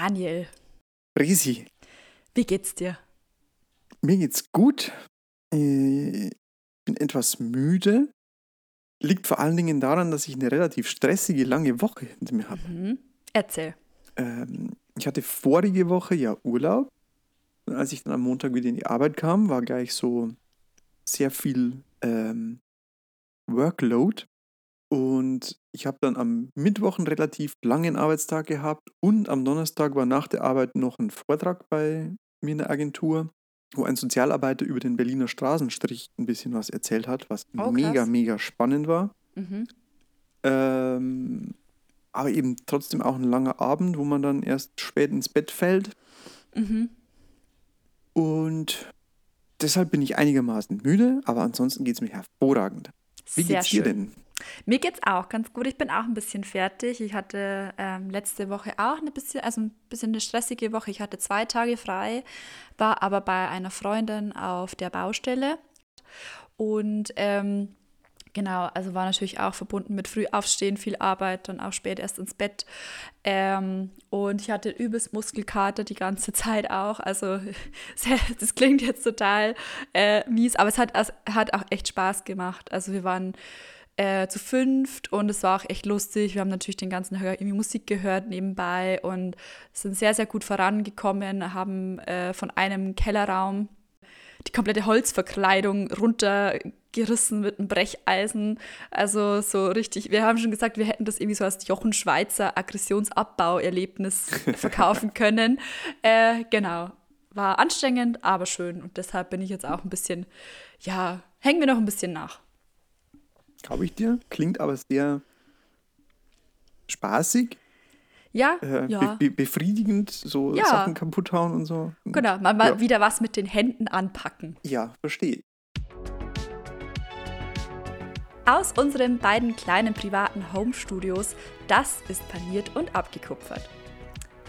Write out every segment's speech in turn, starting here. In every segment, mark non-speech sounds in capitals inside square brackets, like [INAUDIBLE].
Daniel, Risi, wie geht's dir? mir geht's gut. Ich bin etwas müde. Liegt vor allen Dingen daran, dass ich eine relativ stressige, lange Woche hinter mir habe. Mhm. Erzähl. Ähm, ich hatte vorige Woche ja Urlaub. Und als ich dann am Montag wieder in die Arbeit kam, war gleich so sehr viel ähm, Workload. Und ich habe dann am Mittwoch einen relativ langen Arbeitstag gehabt und am Donnerstag war nach der Arbeit noch ein Vortrag bei mir in der Agentur, wo ein Sozialarbeiter über den Berliner Straßenstrich ein bisschen was erzählt hat, was Oh, mega, mega spannend war. Mhm. Ähm, aber eben trotzdem auch ein langer Abend, wo man dann erst spät ins Bett fällt. Mhm. Und deshalb bin ich einigermaßen müde, aber ansonsten geht es mir hervorragend. Wie Sehr geht's dir schön. denn? Mir geht's auch ganz gut. Ich bin auch ein bisschen fertig. Ich hatte ähm, letzte Woche auch eine bisschen, also ein bisschen eine stressige Woche. Ich hatte zwei Tage frei, war aber bei einer Freundin auf der Baustelle und ähm, genau, also war natürlich auch verbunden mit früh aufstehen, viel Arbeit, dann auch spät erst ins Bett. Ähm, und ich hatte übelst Muskelkater die ganze [LAUGHS] Zeit auch. Also [LAUGHS] das klingt jetzt total äh, mies, aber es hat, es hat auch echt Spaß gemacht. Also wir waren äh, zu fünft und es war auch echt lustig. Wir haben natürlich den ganzen Tag irgendwie Musik gehört nebenbei und sind sehr, sehr gut vorangekommen, haben äh, von einem Kellerraum die komplette Holzverkleidung runtergerissen mit einem Brecheisen. Also so richtig, wir haben schon gesagt, wir hätten das irgendwie so als Jochen Schweizer Aggressionsabbau-Erlebnis [LAUGHS] verkaufen können. Äh, genau. War anstrengend, aber schön. Und deshalb bin ich jetzt auch ein bisschen, ja, hängen wir noch ein bisschen nach. Glaube ich dir. Klingt aber sehr spaßig, Ja, äh, ja. be be befriedigend, so Ja. Sachen kaputt hauen und so. Genau, mal, mal Ja. wieder was mit den Händen anpacken. Ja, verstehe. Aus unseren beiden kleinen privaten Home-Studios, das ist paniert und abgekupfert.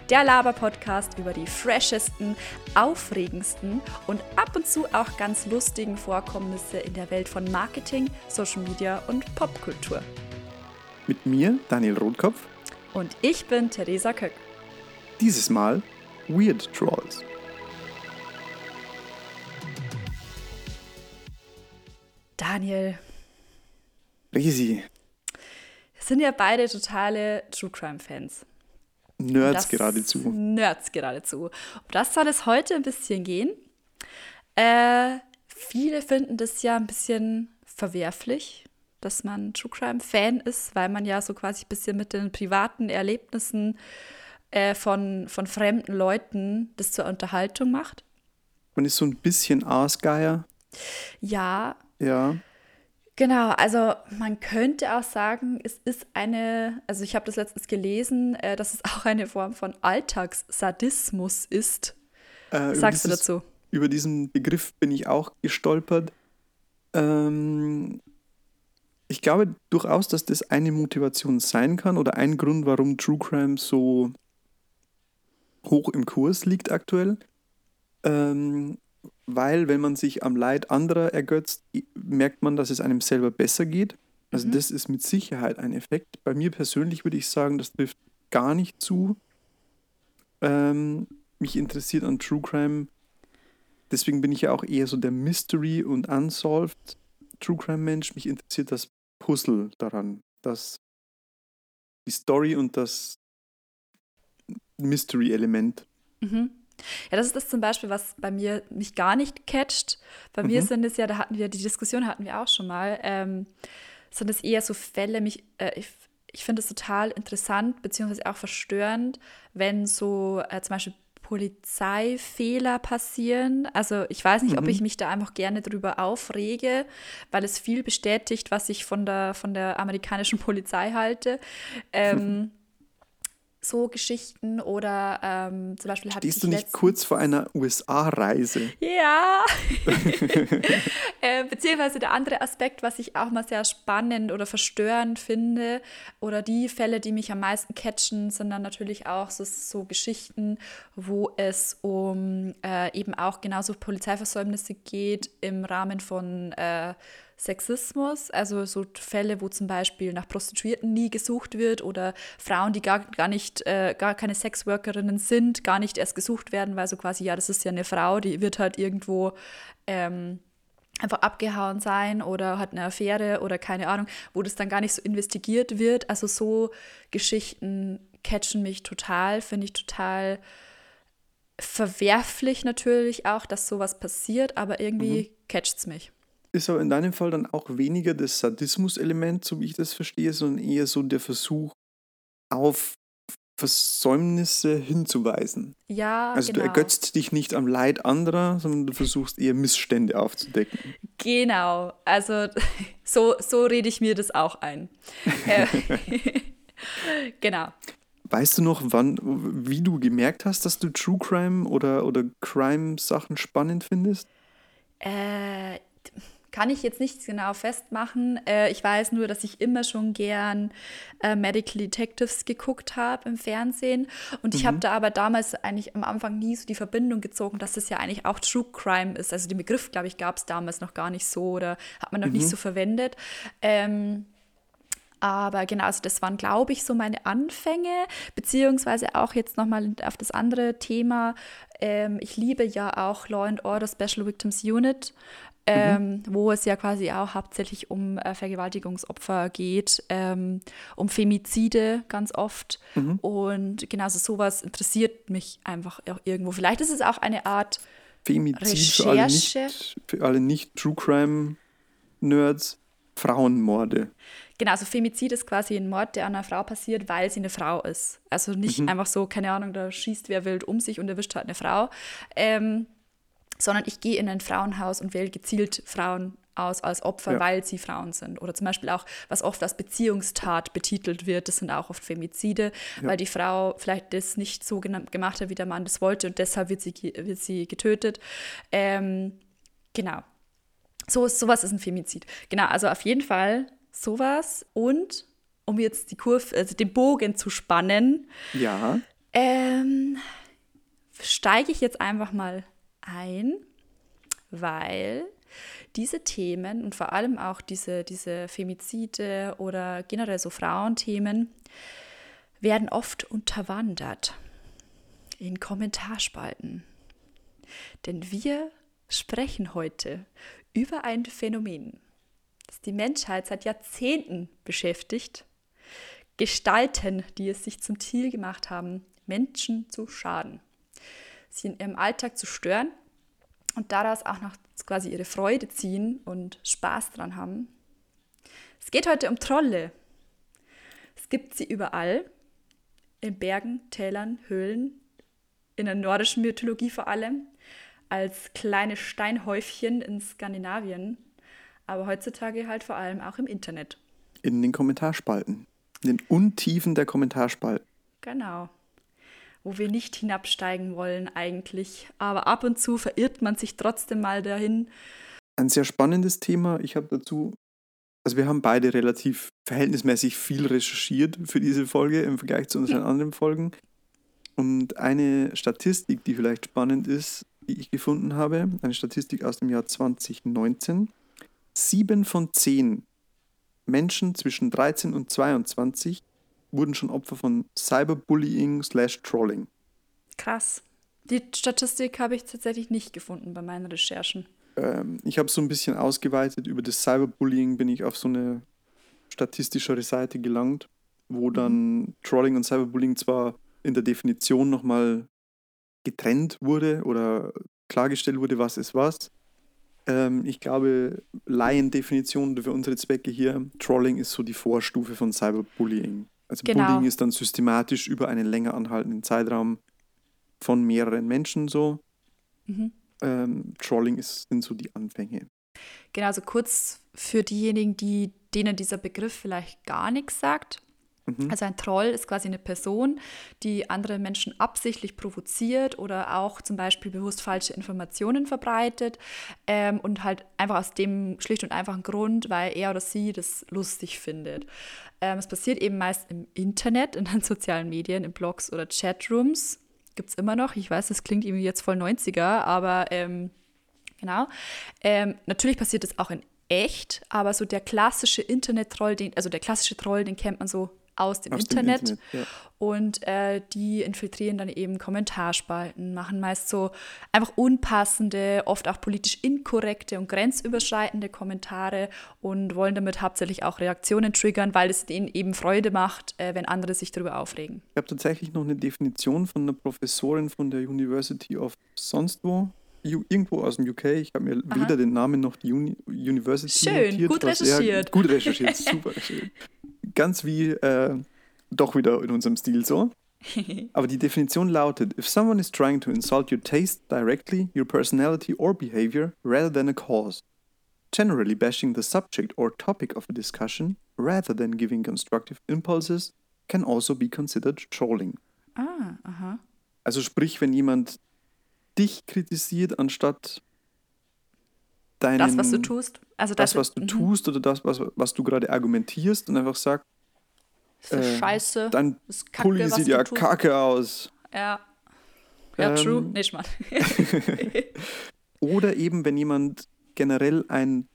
Der Laber-Podcast über die freshesten, aufregendsten und ab und zu auch ganz lustigen Vorkommnisse in der Welt von Marketing, Social Media und Popkultur. Mit mir, Daniel Rotkopf, Und ich bin Theresa Köck. dieses Mal Weird Trolls. Daniel, Risi, wir sind ja beide totale True Crime-Fans. Nerds Das- geradezu. Nerds geradezu. Um das soll es heute ein bisschen gehen. Äh, viele finden das ja ein bisschen verwerflich, dass man True Crime-Fan ist, weil man ja so quasi ein bisschen mit den privaten Erlebnissen äh, von, von fremden Leuten das zur Unterhaltung macht. Man ist so ein bisschen Aasgeier. Ja, Ja. Genau, also man könnte auch sagen, es ist eine, also ich habe das letztens gelesen, äh, dass es auch eine Form von Alltagssadismus ist. Äh, sagst du dieses- dazu? Über diesen Begriff bin ich auch gestolpert. Ähm, ich glaube durchaus, dass das eine Motivation sein kann oder ein Grund, warum True Crime so hoch im Kurs liegt aktuell. Ähm, weil wenn man sich am Leid anderer ergötzt, merkt man, dass es einem selber besser geht. Also Mhm. das ist mit Sicherheit ein Effekt. Bei mir persönlich würde ich sagen, das trifft gar nicht zu. Ähm, mich interessiert an True Crime. Deswegen bin ich ja auch eher so der Mystery und Unsolved True Crime Mensch. Mich interessiert das Puzzle daran, das die Story und das Mystery-Element. Mhm. Ja, das ist das zum Beispiel, was bei mir mich gar nicht catcht. Bei mir Mhm. sind es ja, da hatten wir, die Diskussion hatten wir auch schon mal, ähm, sind es eher so Fälle, mich, äh, ich, ich finde es total interessant, beziehungsweise auch verstörend, wenn so äh, zum Beispiel Polizeifehler passieren. Also ich weiß nicht, ob Mhm. ich mich da einfach gerne drüber aufrege, weil es viel bestätigt, was ich von der, von der amerikanischen [LAUGHS] Polizei halte. Ähm, [LAUGHS] so Geschichten oder ähm, zum Beispiel Stehst ich du nicht kurz vor einer USA-Reise? [LAUGHS] ja. [LAUGHS] äh, beziehungsweise der andere Aspekt, was ich auch mal sehr spannend oder verstörend finde, oder die Fälle, die mich am meisten catchen, sind dann natürlich auch so, so Geschichten, wo es um äh, eben auch genauso Polizeiversäumnisse geht im Rahmen von äh, Sexismus, also so Fälle, wo zum Beispiel nach Prostituierten nie gesucht wird oder Frauen, die gar, gar nicht, äh, gar keine Sexworkerinnen sind, gar nicht erst gesucht werden, weil so quasi, ja, das ist ja eine Frau, die wird halt irgendwo ähm, einfach abgehauen sein oder hat eine Affäre oder keine Ahnung, wo das dann gar nicht so investigiert wird. Also so Geschichten catchen mich total, finde ich total verwerflich natürlich auch, dass sowas passiert, aber irgendwie mhm. catcht es mich ist aber in deinem Fall dann auch weniger das Sadismus-Element, so wie ich das verstehe, sondern eher so der Versuch, auf Versäumnisse hinzuweisen. Ja, Also genau. du ergötzt dich nicht am Leid anderer, sondern du versuchst eher Missstände aufzudecken. Genau, also [LAUGHS] so, so rede ich mir das auch ein. Äh, [LAUGHS] genau. Weißt du noch, wann, wie du gemerkt hast, dass du True Crime oder, oder Crime-Sachen spannend findest? Äh, kann ich jetzt nicht genau festmachen. Äh, ich weiß nur, dass ich immer schon gern äh, Medical Detectives geguckt habe im Fernsehen. Und ich mhm. habe da aber damals eigentlich am Anfang nie so die Verbindung gezogen, dass es ja eigentlich auch True Crime ist. Also den Begriff, glaube ich, gab es damals noch gar nicht so oder hat man noch mhm. nicht so verwendet. Ähm, aber genau, also das waren, glaube ich, so meine Anfänge, beziehungsweise auch jetzt nochmal auf das andere Thema. Ähm, ich liebe ja auch Law and Order Special Victims Unit. Ähm, mhm. wo es ja quasi auch hauptsächlich um äh, Vergewaltigungsopfer geht, ähm, um Femizide ganz oft. Mhm. Und genauso sowas interessiert mich einfach auch irgendwo. Vielleicht ist es auch eine Art Femizid Recherche. Für alle nicht, für alle nicht True Crime Nerds, Frauenmorde. Genau, also Femizid ist quasi ein Mord, der an einer Frau passiert, weil sie eine Frau ist. Also nicht mhm. einfach so, keine Ahnung, da schießt wer wild um sich und erwischt halt eine Frau. Ähm, sondern ich gehe in ein Frauenhaus und wähle gezielt Frauen aus als Opfer, ja. weil sie Frauen sind. Oder zum Beispiel auch, was oft als Beziehungstat betitelt wird, das sind auch oft Femizide, ja. weil die Frau vielleicht das nicht so gemacht hat, wie der Mann das wollte und deshalb wird sie, wird sie getötet. Ähm, genau. So, sowas ist ein Femizid. Genau, also auf jeden Fall sowas. Und um jetzt die Kurve, also den Bogen zu spannen, ja. ähm, steige ich jetzt einfach mal ein, weil diese Themen und vor allem auch diese, diese Femizide oder generell so Frauenthemen werden oft unterwandert in Kommentarspalten. Denn wir sprechen heute über ein Phänomen, das die Menschheit seit Jahrzehnten beschäftigt. Gestalten, die es sich zum Ziel gemacht haben, Menschen zu schaden sie in ihrem Alltag zu stören und daraus auch noch quasi ihre Freude ziehen und Spaß dran haben. Es geht heute um Trolle. Es gibt sie überall, in Bergen, Tälern, Höhlen, in der nordischen Mythologie vor allem, als kleine Steinhäufchen in Skandinavien, aber heutzutage halt vor allem auch im Internet. In den Kommentarspalten, in den Untiefen der Kommentarspalten. Genau wo wir nicht hinabsteigen wollen eigentlich. Aber ab und zu verirrt man sich trotzdem mal dahin. Ein sehr spannendes Thema. Ich habe dazu, also wir haben beide relativ verhältnismäßig viel recherchiert für diese Folge im Vergleich zu unseren anderen Folgen. Und eine Statistik, die vielleicht spannend ist, die ich gefunden habe, eine Statistik aus dem Jahr 2019. Sieben von zehn Menschen zwischen 13 und 22 wurden schon Opfer von Cyberbullying slash Trolling. Krass. Die Statistik habe ich tatsächlich nicht gefunden bei meinen Recherchen. Ähm, ich habe so ein bisschen ausgeweitet. Über das Cyberbullying bin ich auf so eine statistischere Seite gelangt, wo mhm. dann Trolling und Cyberbullying zwar in der Definition nochmal getrennt wurde oder klargestellt wurde, was ist was. Ähm, ich glaube, Laiendefinition für unsere Zwecke hier, Trolling ist so die Vorstufe von Cyberbullying. Also genau. Bullying ist dann systematisch über einen länger anhaltenden Zeitraum von mehreren Menschen so. Mhm. Ähm, Trolling ist, sind so die Anfänge. Genau, also kurz für diejenigen, die, denen dieser Begriff vielleicht gar nichts sagt. Mhm. Also ein Troll ist quasi eine Person, die andere Menschen absichtlich provoziert oder auch zum Beispiel bewusst falsche Informationen verbreitet ähm, und halt einfach aus dem schlicht und einfachen Grund, weil er oder sie das lustig findet. Ähm, es passiert eben meist im Internet, in den sozialen Medien, in Blogs oder Chatrooms. Gibt es immer noch. Ich weiß, das klingt irgendwie jetzt voll 90er, aber ähm, genau. Ähm, natürlich passiert es auch in echt, aber so der klassische Internet-Troll, also der klassische Troll, den kennt man so aus dem Aus dem Internet. Internet, ja. Und äh, die infiltrieren dann eben Kommentarspalten, machen meist so einfach unpassende, oft auch politisch inkorrekte und grenzüberschreitende Kommentare und wollen damit hauptsächlich auch Reaktionen triggern, weil es denen eben Freude macht, äh, wenn andere sich darüber aufregen. Ich habe tatsächlich noch eine Definition von einer Professorin von der University of sonst wo. Irgendwo aus dem UK. Ich habe mir Aha. weder den Namen noch die Uni University Schön, notiert. gut recherchiert. Gut recherchiert, super schön. [LAUGHS] Ganz wie, äh, doch wieder in unserem Stil so. [LAUGHS] Aber die Definition lautet: If someone is trying to insult your taste directly, your personality or behavior rather than a cause, generally bashing the subject or topic of a discussion rather than giving constructive impulses, can also be considered trolling. Ah, aha. Also sprich, wenn jemand dich kritisiert, anstatt deinen, Das, was du tust. Also das, was du mhm. tust oder das, was, was du gerade argumentierst und einfach sagt, Das ist äh, Scheiße. das ist Kacke, Pulli sieht ja tust. kacke aus. Ja. Ja, Ähm, true. Nee, Schmarrn. [LAUGHS] Oder eben, wenn jemand generell ein,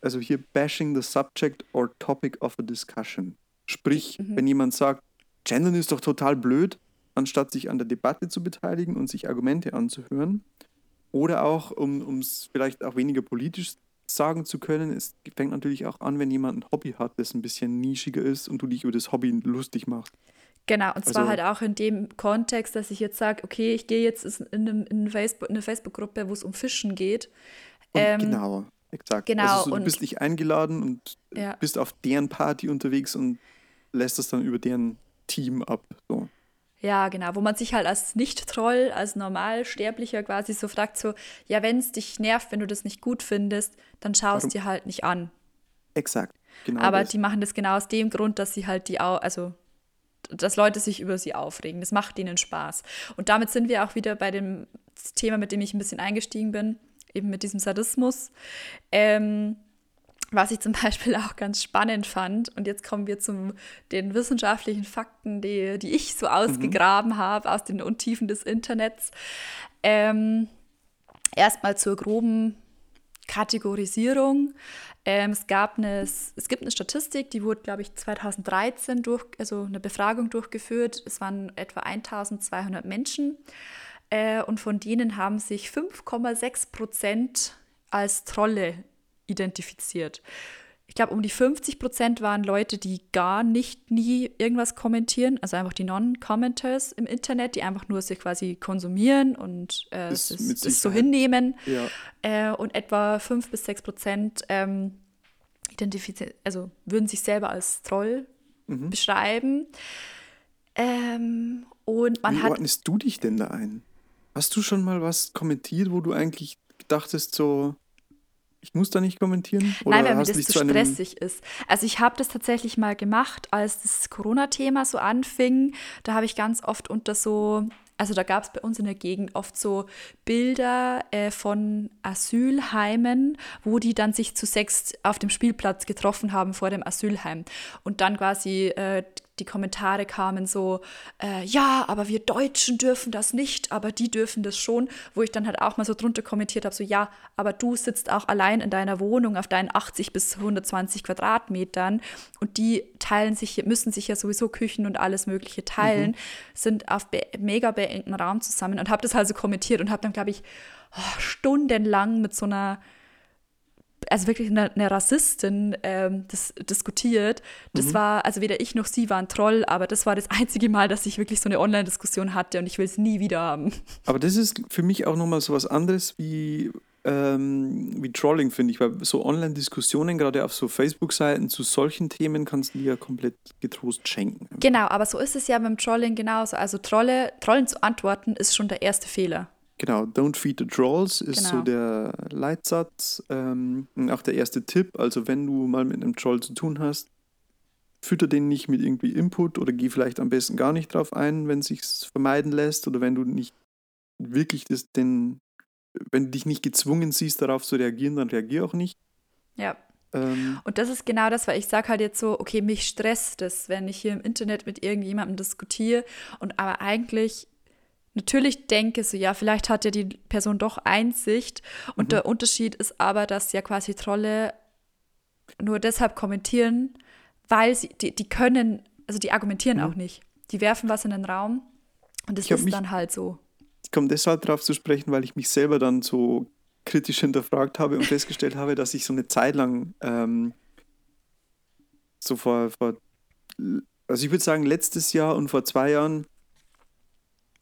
also hier bashing the subject or topic of a discussion. Sprich, Mhm. wenn jemand sagt, Gendern ist doch total blöd, anstatt sich an der Debatte zu beteiligen und sich Argumente anzuhören. Oder auch, um es vielleicht auch weniger politisch sagen zu können, es fängt natürlich auch an, wenn jemand ein Hobby hat, das ein bisschen nischiger ist und du dich über das Hobby lustig machst. Genau, und zwar Also- halt auch in dem Kontext, dass ich jetzt sage, okay, ich gehe jetzt in, einem, in Facebook, in eine Facebook-Gruppe, wo es um Fischen geht. Ähm, genau, exakt. genau, also so, du und- bist nicht eingeladen und Ja. bist auf deren Party unterwegs und lässt das dann über deren Team ab. So. Ja, genau, wo man sich halt als Nicht-Troll, als Normalsterblicher quasi so fragt, so, ja, wenn es dich nervt, wenn du das nicht gut findest, dann schau es Warum- dir halt nicht an. Exakt. Genau Aber das. die machen das genau aus dem Grund, dass sie halt die, Au also dass Leute sich über sie aufregen. Das macht ihnen Spaß. Und damit sind wir auch wieder bei dem Thema, mit dem ich ein bisschen eingestiegen bin, eben mit diesem Sadismus. Ähm, was ich zum [LAUGHS] Beispiel auch ganz spannend fand, und jetzt kommen wir zu den wissenschaftlichen Fakten, die, die ich so ausgegraben habe aus den Untiefen des Internets. Ähm, Erstmal zur groben Kategorisierung. Ähm, es, gab eine, es gibt eine Statistik, die wurde, glaube ich, 2013 durch, also eine Befragung durchgeführt. Es waren etwa 1200 Menschen äh, und von denen haben sich 5,6 Prozent als Trolle identifiziert. Ich glaube, um die 50 Prozent waren Leute, die gar nicht nie irgendwas kommentieren, also einfach die Non-Commenters im Internet, die einfach nur sich quasi konsumieren und äh, Das das, so hinnehmen. Ja. Äh, und etwa 5 bis 6 Prozent ähm, identifizieren, also würden sich selber als Troll Mhm. beschreiben. Ähm, und man Wie hat ordnest du dich denn da ein? Hast du schon mal was kommentiert, wo du eigentlich dachtest, so, ich muss da nicht kommentieren? Nein, weil mir das zu einem- stressig ist. Also ich habe das tatsächlich mal gemacht, als das Corona-Thema so anfing. Da habe ich ganz oft unter so, also da gab es bei uns in der Gegend oft so Bilder äh, von Asylheimen, wo die dann sich zu sechs auf dem Spielplatz getroffen haben vor dem Asylheim. Und dann quasi äh, die Kommentare kamen so, äh, ja, aber wir Deutschen dürfen das nicht, aber die dürfen das schon, wo ich dann halt auch mal so drunter kommentiert habe, so ja, aber du sitzt auch allein in deiner Wohnung auf deinen 80 bis 120 Quadratmetern und die teilen sich, müssen sich ja sowieso Küchen und alles mögliche teilen, sind auf be mega beengten Raum zusammen und habe das halt so kommentiert und habe dann, glaube ich, oh, stundenlang mit so einer also wirklich eine, eine Rassistin ähm, das, diskutiert. Das war, also weder ich noch sie waren Troll, aber das war das einzige Mal, dass ich wirklich so eine Online-Diskussion hatte und ich will es nie wieder haben. Aber das ist für mich auch nochmal so was anderes wie, ähm, wie Trolling, finde ich, weil so Online-Diskussionen, gerade auf so Facebook-Seiten zu solchen Themen, kannst du dir ja komplett getrost schenken. Genau, aber so ist es ja beim Trolling genauso. Also Trolle, Trollen zu antworten ist schon der erste Fehler. Genau, Don't Feed the Trolls ist so Genau. der Leitsatz. Ähm, und auch der erste Tipp, also wenn du mal mit einem Troll zu tun hast, fütter den nicht mit irgendwie Input oder geh vielleicht am besten gar nicht drauf ein, wenn es sich vermeiden lässt oder wenn du nicht wirklich das, den, wenn du dich nicht gezwungen siehst, darauf zu reagieren, dann reagier auch nicht. Ja. Ähm, Und das ist genau das, weil ich sage halt jetzt so, okay, mich stresst es, wenn ich hier im Internet mit irgendjemandem diskutiere und aber eigentlich natürlich denke so, ja, vielleicht hat ja die Person doch Einsicht und der Unterschied ist aber, dass ja quasi Trolle nur deshalb kommentieren, weil sie, die, die können, also die argumentieren Mhm. auch nicht. Die werfen was in den Raum und das ist dann halt so. Ich komme deshalb darauf zu sprechen, weil ich mich selber dann so kritisch hinterfragt habe und festgestellt habe, dass ich so eine Zeit lang ähm, so vor, vor, also ich würde sagen, letztes Jahr und vor zwei Jahren,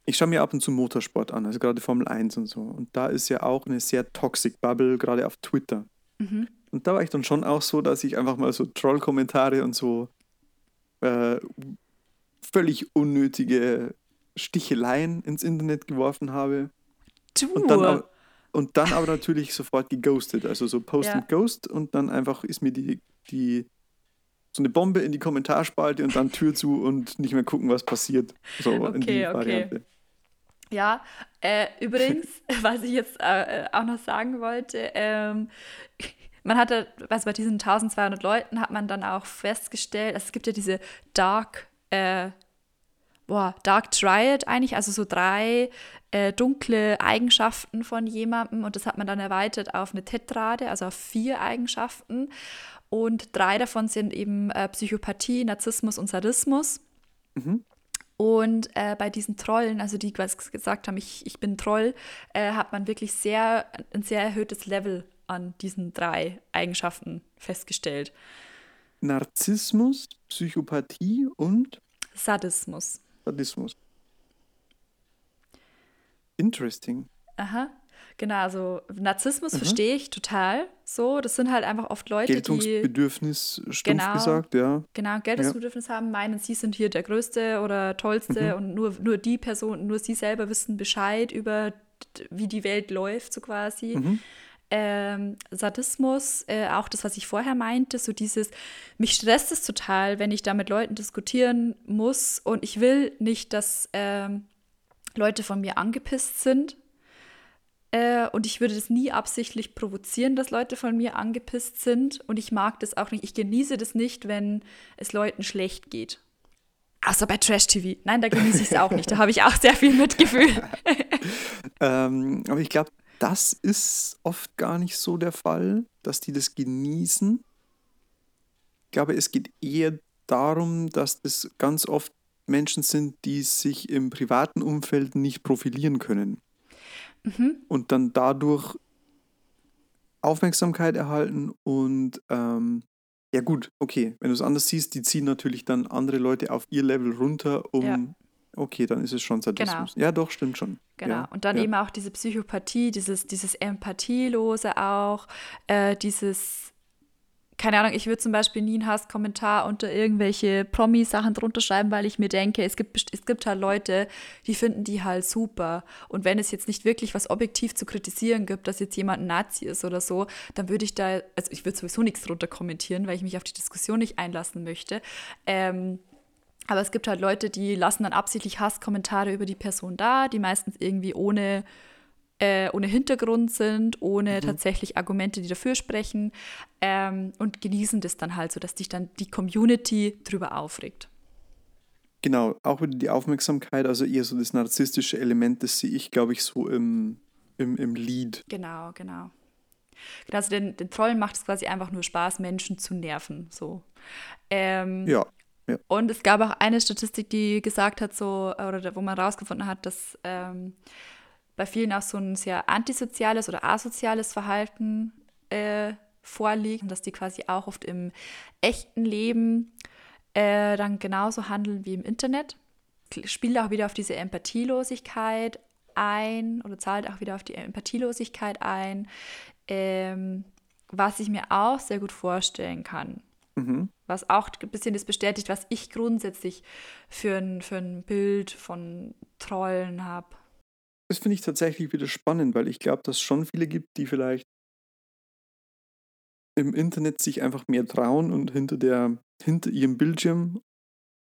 ich schaue mir ab und zu Motorsport an, also gerade Formel 1 und so. Und da ist ja auch eine sehr toxic Bubble, gerade auf Twitter. Mhm. Und da war ich dann schon auch so, dass ich einfach mal so Troll-Kommentare und so äh, völlig unnötige Sticheleien ins Internet geworfen habe. Du, Und dann, aber, und dann aber natürlich sofort geghostet. Also so Post Ja. and Ghost und dann einfach ist mir die, die so eine Bombe in die Kommentarspalte und dann Tür zu und nicht mehr gucken, was passiert. So in Okay, die okay. Variante. Ja, äh, übrigens, [LAUGHS] was ich jetzt äh, auch noch sagen wollte, ähm, man hatte, also bei diesen 1200 Leuten hat man dann auch festgestellt, es gibt ja diese Dark, äh, boah, Dark Triad eigentlich, also so drei äh, dunkle Eigenschaften von jemandem und das hat man dann erweitert auf eine Tetrade, also auf vier Eigenschaften und drei davon sind eben äh, Psychopathie, Narzissmus und Sadismus. Mhm. Und äh, bei diesen Trollen, also die quasi gesagt haben, ich, ich bin Troll, äh, hat man wirklich sehr, ein sehr erhöhtes Level an diesen drei Eigenschaften festgestellt. Narzissmus, Psychopathie und Sadismus. Sadismus. Interesting. Aha. Genau, also Narzissmus Mhm. verstehe ich total so. Das sind halt einfach oft Leute, die Geltungsbedürfnis, stumpf Genau. gesagt, ja. genau Geldesbedürfnis haben, meinen, sie sind hier der Größte oder Tollste Mhm. und nur, nur die Person, nur sie selber wissen Bescheid über, wie die Welt läuft, so quasi. Mhm. ähm, Sadismus, äh, auch das, was ich vorher meinte, so dieses, mich stresst es total, wenn ich da mit Leuten diskutieren muss und ich will nicht, dass ähm, Leute von mir angepisst sind. Äh, und ich würde das nie absichtlich provozieren, dass Leute von mir angepisst sind. Und ich mag das auch nicht. Ich genieße das nicht, wenn es Leuten schlecht geht. Außer bei Trash-TV. Nein, da genieße ich es auch nicht. Da habe ich auch sehr viel Mitgefühl. [LAUGHS] Ähm, aber ich glaube, das ist oft gar nicht so der Fall, dass die das genießen. Ich glaube, es geht eher darum, dass es ganz oft Menschen sind, die sich im privaten Umfeld nicht profilieren können mhm. und dann dadurch Aufmerksamkeit erhalten und ähm, ja gut, okay, wenn du es anders siehst, die ziehen natürlich dann andere Leute auf ihr Level runter, um Ja. okay, dann ist es schon Sadismus. Ja, doch, stimmt schon. Genau. Ja, und dann ja. eben auch diese Psychopathie, dieses, dieses Empathielose auch, äh, dieses, keine Ahnung, ich würde zum Beispiel nie einen Hasskommentar unter irgendwelche Promi-Sachen drunter schreiben, weil ich mir denke, es gibt, es gibt halt Leute, die finden die halt super. Und wenn es jetzt nicht wirklich was objektiv zu kritisieren gibt, dass jetzt jemand ein Nazi ist oder so, dann würde ich da, also ich würde sowieso nichts drunter kommentieren, weil ich mich auf die Diskussion nicht einlassen möchte. Ähm, aber es gibt halt Leute, die lassen dann absichtlich Hasskommentare über die Person da, die meistens irgendwie ohne, äh, ohne Hintergrund sind, ohne tatsächlich Argumente, die dafür sprechen ähm, und genießen das dann halt so, dass sich dann die Community drüber aufregt. Genau, auch wieder die Aufmerksamkeit, also eher so das narzisstische Element, das sehe ich, glaube ich, so im, im, im Lied. Genau, genau. Genau, also den, den Trollen macht es quasi einfach nur Spaß, Menschen zu nerven. So. Ähm, Ja, Und es gab auch eine Statistik, die gesagt hat, so, oder wo man rausgefunden hat, dass ähm, bei vielen auch so ein sehr antisoziales oder asoziales Verhalten äh, vorliegt und dass die quasi auch oft im echten Leben äh, dann genauso handeln wie im Internet. Spielt auch wieder auf diese Empathielosigkeit ein oder zahlt auch wieder auf die Empathielosigkeit ein, ähm, was ich mir auch sehr gut vorstellen kann mhm. was auch ein bisschen das bestätigt, was ich grundsätzlich für ein, für ein Bild von Trollen habe. Das finde ich tatsächlich wieder spannend, weil ich glaube, dass es schon viele gibt, die vielleicht im Internet sich einfach mehr trauen und hinter, der, hinter ihrem Bildschirm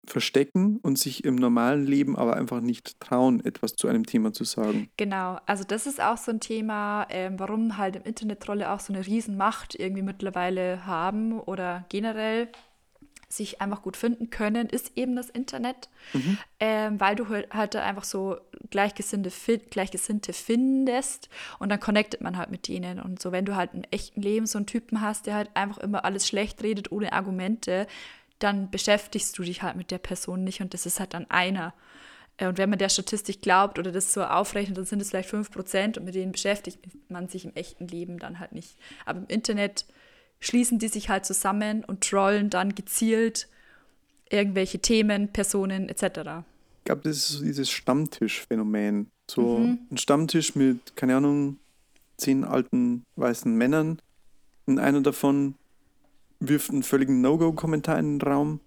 verstecken und sich im normalen Leben aber einfach nicht trauen, etwas zu einem Thema zu sagen. Genau, also das ist auch so ein Thema, ähm, warum halt im Internet Trolle auch so eine Riesenmacht irgendwie mittlerweile haben oder generell sich einfach gut finden können, ist eben das Internet, Mhm. ähm, weil du halt einfach so Gleichgesinnte, Gleichgesinnte findest und dann connectet man halt mit denen. Und so, wenn du halt im echten Leben so einen Typen hast, der halt einfach immer alles schlecht redet ohne Argumente, dann beschäftigst du dich halt mit der Person nicht und das ist halt dann einer. Äh, Und wenn man der Statistik glaubt oder das so aufrechnet, dann sind es vielleicht 5% und mit denen beschäftigt man sich im echten Leben dann halt nicht. Aber im Internet schließen die sich halt zusammen und trollen dann gezielt irgendwelche Themen, Personen etc. Ich glaube, das ist so dieses Stammtischphänomen. So Mhm. ein Stammtisch mit, keine Ahnung, zehn alten weißen Männern. Und einer davon wirft einen völligen No-Go-Kommentar in den Raum.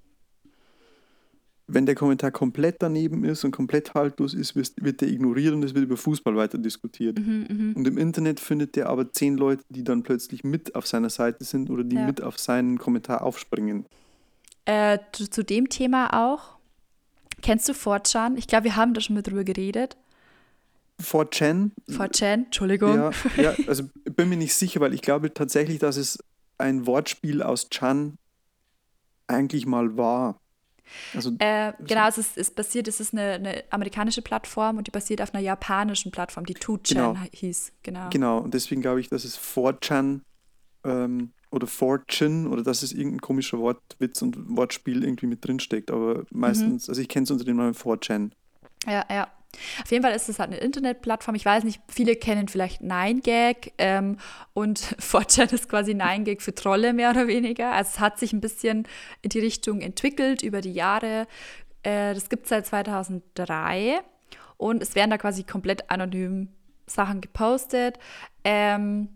Wenn der Kommentar komplett daneben ist und komplett haltlos ist, wird der ignoriert und es wird über Fußball weiter diskutiert. Mhm, Und im Internet findet der aber zehn Leute, die dann plötzlich mit auf seiner Seite sind oder die Ja. mit auf seinen Kommentar aufspringen. Äh, zu, zu dem Thema auch. Kennst du 4chan? Ich glaube, wir haben da schon mal drüber geredet. 4chan 4chan, Entschuldigung. Ja, ja, [LAUGHS] also bin mir nicht sicher, weil ich glaube tatsächlich, dass es ein Wortspiel aus Chan eigentlich mal war. Also Äh, genau, es ist, es basiert, es ist eine, eine amerikanische Plattform und die basiert auf einer japanischen Plattform, die 2chan Genau. hieß. Genau. genau, und deswegen glaube ich, dass es 4chan ähm, oder Fortune oder dass es irgendein komischer Wortwitz und Wortspiel irgendwie mit drin steckt. Aber meistens, also ich kenne es unter dem Namen 4chan. Ja, ja. Auf jeden Fall ist es halt eine Internetplattform. Ich weiß nicht, viele kennen vielleicht 9gag ähm, und [LAUGHS] 4chan ist quasi 9gag für Trolle mehr oder weniger. Also es hat sich ein bisschen in die Richtung entwickelt über die Jahre. Äh, das gibt es seit 2003 und es werden da quasi komplett anonym Sachen gepostet. Ähm,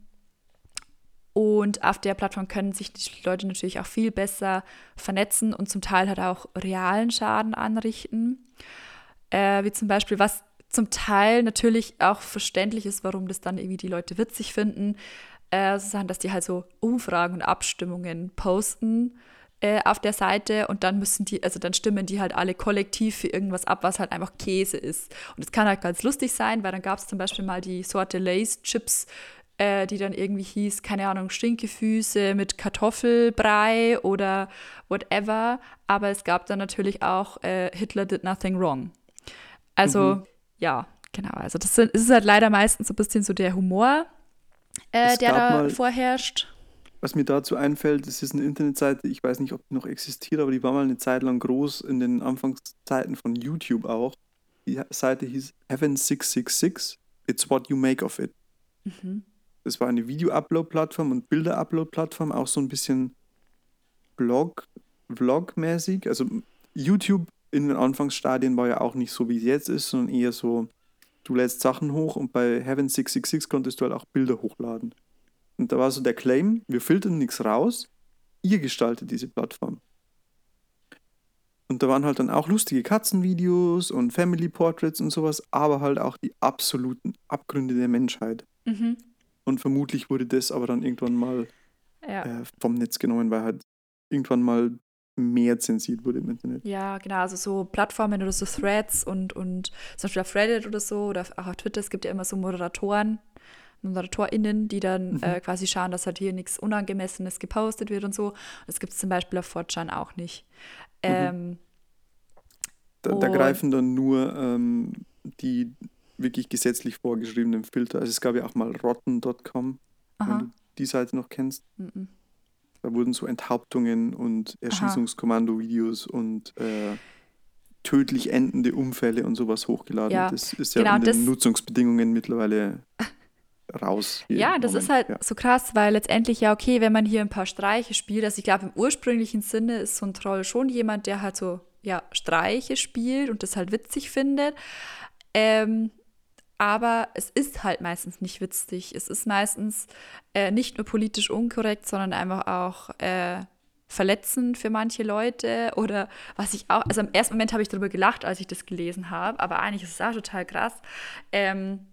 und auf der Plattform können sich die Leute natürlich auch viel besser vernetzen und zum Teil halt auch realen Schaden anrichten äh, wie zum Beispiel, was zum Teil natürlich auch verständlich ist, warum das dann irgendwie die Leute witzig finden, äh, so dass die halt so Umfragen und Abstimmungen posten äh, auf der Seite und dann müssen die, also dann stimmen die halt alle kollektiv für irgendwas ab, was halt einfach Käse ist. Und es kann halt ganz lustig sein, weil dann gab es zum Beispiel mal die Sorte Lace Chips, äh, die dann irgendwie hieß, keine Ahnung, Stinkefüße mit Kartoffelbrei oder whatever. Aber es gab dann natürlich auch äh, Hitler did nothing wrong. Also, ja, genau. Also, das ist halt leider meistens so ein bisschen so der Humor, äh, Es der da mal- vorherrscht. Was mir dazu einfällt, das ist eine Internetseite, ich weiß nicht, ob die noch existiert, aber die war mal eine Zeit lang groß in den Anfangszeiten von YouTube auch. Die Seite hieß Heaven666, It's What You Make of It. Mhm. Das war eine Video-Upload-Plattform und Bilder-Upload-Plattform, auch so ein bisschen Blog, Vlog-mäßig. Also YouTube in den Anfangsstadien war ja auch nicht so, wie es jetzt ist, sondern eher so, du lädst Sachen hoch und bei Heaven666 konntest du halt auch Bilder hochladen. Und da war so der Claim, wir filtern nichts raus, ihr gestaltet diese Plattform. Und da waren halt dann auch lustige Katzenvideos und Family Portraits und sowas, aber halt auch die absoluten Abgründe der Menschheit. Mhm. Und vermutlich wurde das aber dann irgendwann mal Ja. äh, vom Netz genommen, weil halt irgendwann mal mehr zensiert wurde im Internet. Ja, genau, also so Plattformen oder so Threads und, und zum Beispiel auf Reddit oder so oder auch auf Twitter, es gibt ja immer so Moderatoren, ModeratorInnen, die dann Mhm. äh, quasi schauen, dass halt hier nichts Unangemessenes gepostet wird und so. Das gibt es zum Beispiel auf 4chan auch nicht. Ähm, Da, da Und- greifen dann nur ähm, die wirklich gesetzlich vorgeschriebenen Filter. Also es gab ja auch mal rotten.com, wenn du die Seite noch kennst. Mhm. Da wurden so Enthauptungen und Erschießungskommando-Videos und äh, tödlich endende Unfälle und sowas hochgeladen. Ja, das ist ja genau, in den Nutzungsbedingungen mittlerweile raus. [LAUGHS] Ja, das ist halt Ja. so krass, weil letztendlich ja, okay, wenn man hier ein paar Streiche spielt, also ich glaube, im ursprünglichen Sinne ist so ein Troll schon jemand, der halt so, ja, Streiche spielt und das halt witzig findet. Ähm, aber es ist halt meistens nicht witzig. Es ist meistens äh, nicht nur politisch unkorrekt, sondern einfach auch äh, verletzend für manche Leute oder was ich auch, also im ersten Moment habe ich darüber gelacht, als ich das gelesen habe, aber eigentlich ist es auch total krass. Ähm,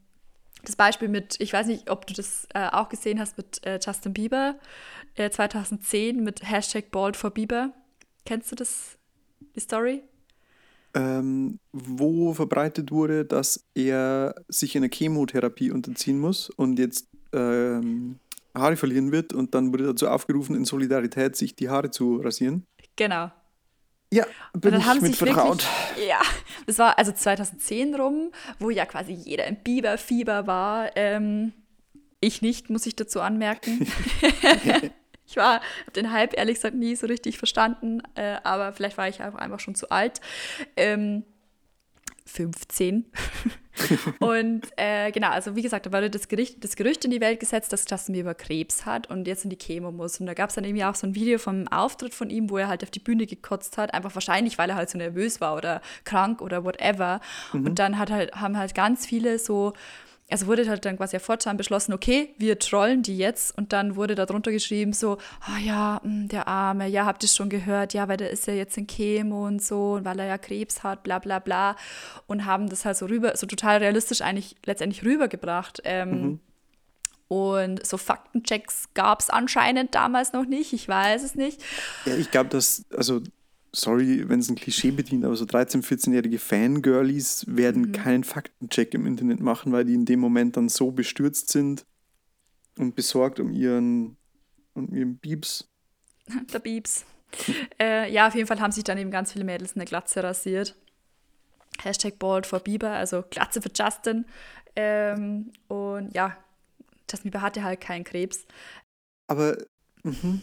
das Beispiel mit, ich weiß nicht, ob du das äh, auch gesehen hast mit äh, Justin Bieber äh, 2010 mit Hashtag Bald for Bieber. Kennst du das, die Story? Ähm, wo verbreitet wurde, dass er sich einer Chemotherapie unterziehen muss und jetzt ähm, Haare verlieren wird und dann wurde dazu aufgerufen, in Solidarität sich die Haare zu rasieren. Genau. Ja, bin und dann ich haben mit sich vertraut. wirklich, ja, das war also 2010 rum, wo ja quasi jeder im Biberfieber war. Ähm, ich nicht, muss ich dazu anmerken. [LAUGHS] [LAUGHS] ich war, habe den Hype ehrlich gesagt nie so richtig verstanden, äh, aber vielleicht war ich auch einfach schon zu alt. Ähm, 15. [LAUGHS] und äh, genau, also wie gesagt, da wurde das Gerücht, das Gerücht in die Welt gesetzt, dass Justin Bieber Krebs hat und jetzt in die Chemo muss. Und da gab es dann irgendwie auch so ein Video vom Auftritt von ihm, wo er halt auf die Bühne gekotzt hat, einfach wahrscheinlich, weil er halt so nervös war oder krank oder whatever. Mhm. Und dann hat halt, haben halt ganz viele so also wurde halt dann quasi ja fortan beschlossen, okay, wir trollen die jetzt und dann wurde da drunter geschrieben so, ah oh ja, mh, hm, der Arme, ja, habt ihr schon gehört, ja, weil der ist ja jetzt in Chemo und so und weil er ja Krebs hat, bla bla bla und haben das halt so rüber, so total realistisch eigentlich letztendlich rübergebracht. Ähm, mhm. Und so Faktenchecks gab es anscheinend damals noch nicht, ich weiß es nicht. Ja, ich glaube, dass, also sorry, wenn es ein Klischee bedient, aber so 13-, 14-jährige Fangirlies werden mhm. keinen Faktencheck im Internet machen, weil die in dem Moment dann so bestürzt sind und besorgt um ihren, um ihren Biebs. [LAUGHS] Der Biebs. [LAUGHS] äh, ja, auf jeden Fall haben sich dann eben ganz viele Mädels eine Glatze rasiert. Hashtag Bald for Bieber, also Glatze für Justin. Ähm, und ja, Justin Bieber hatte halt keinen Krebs. Aber, mhm.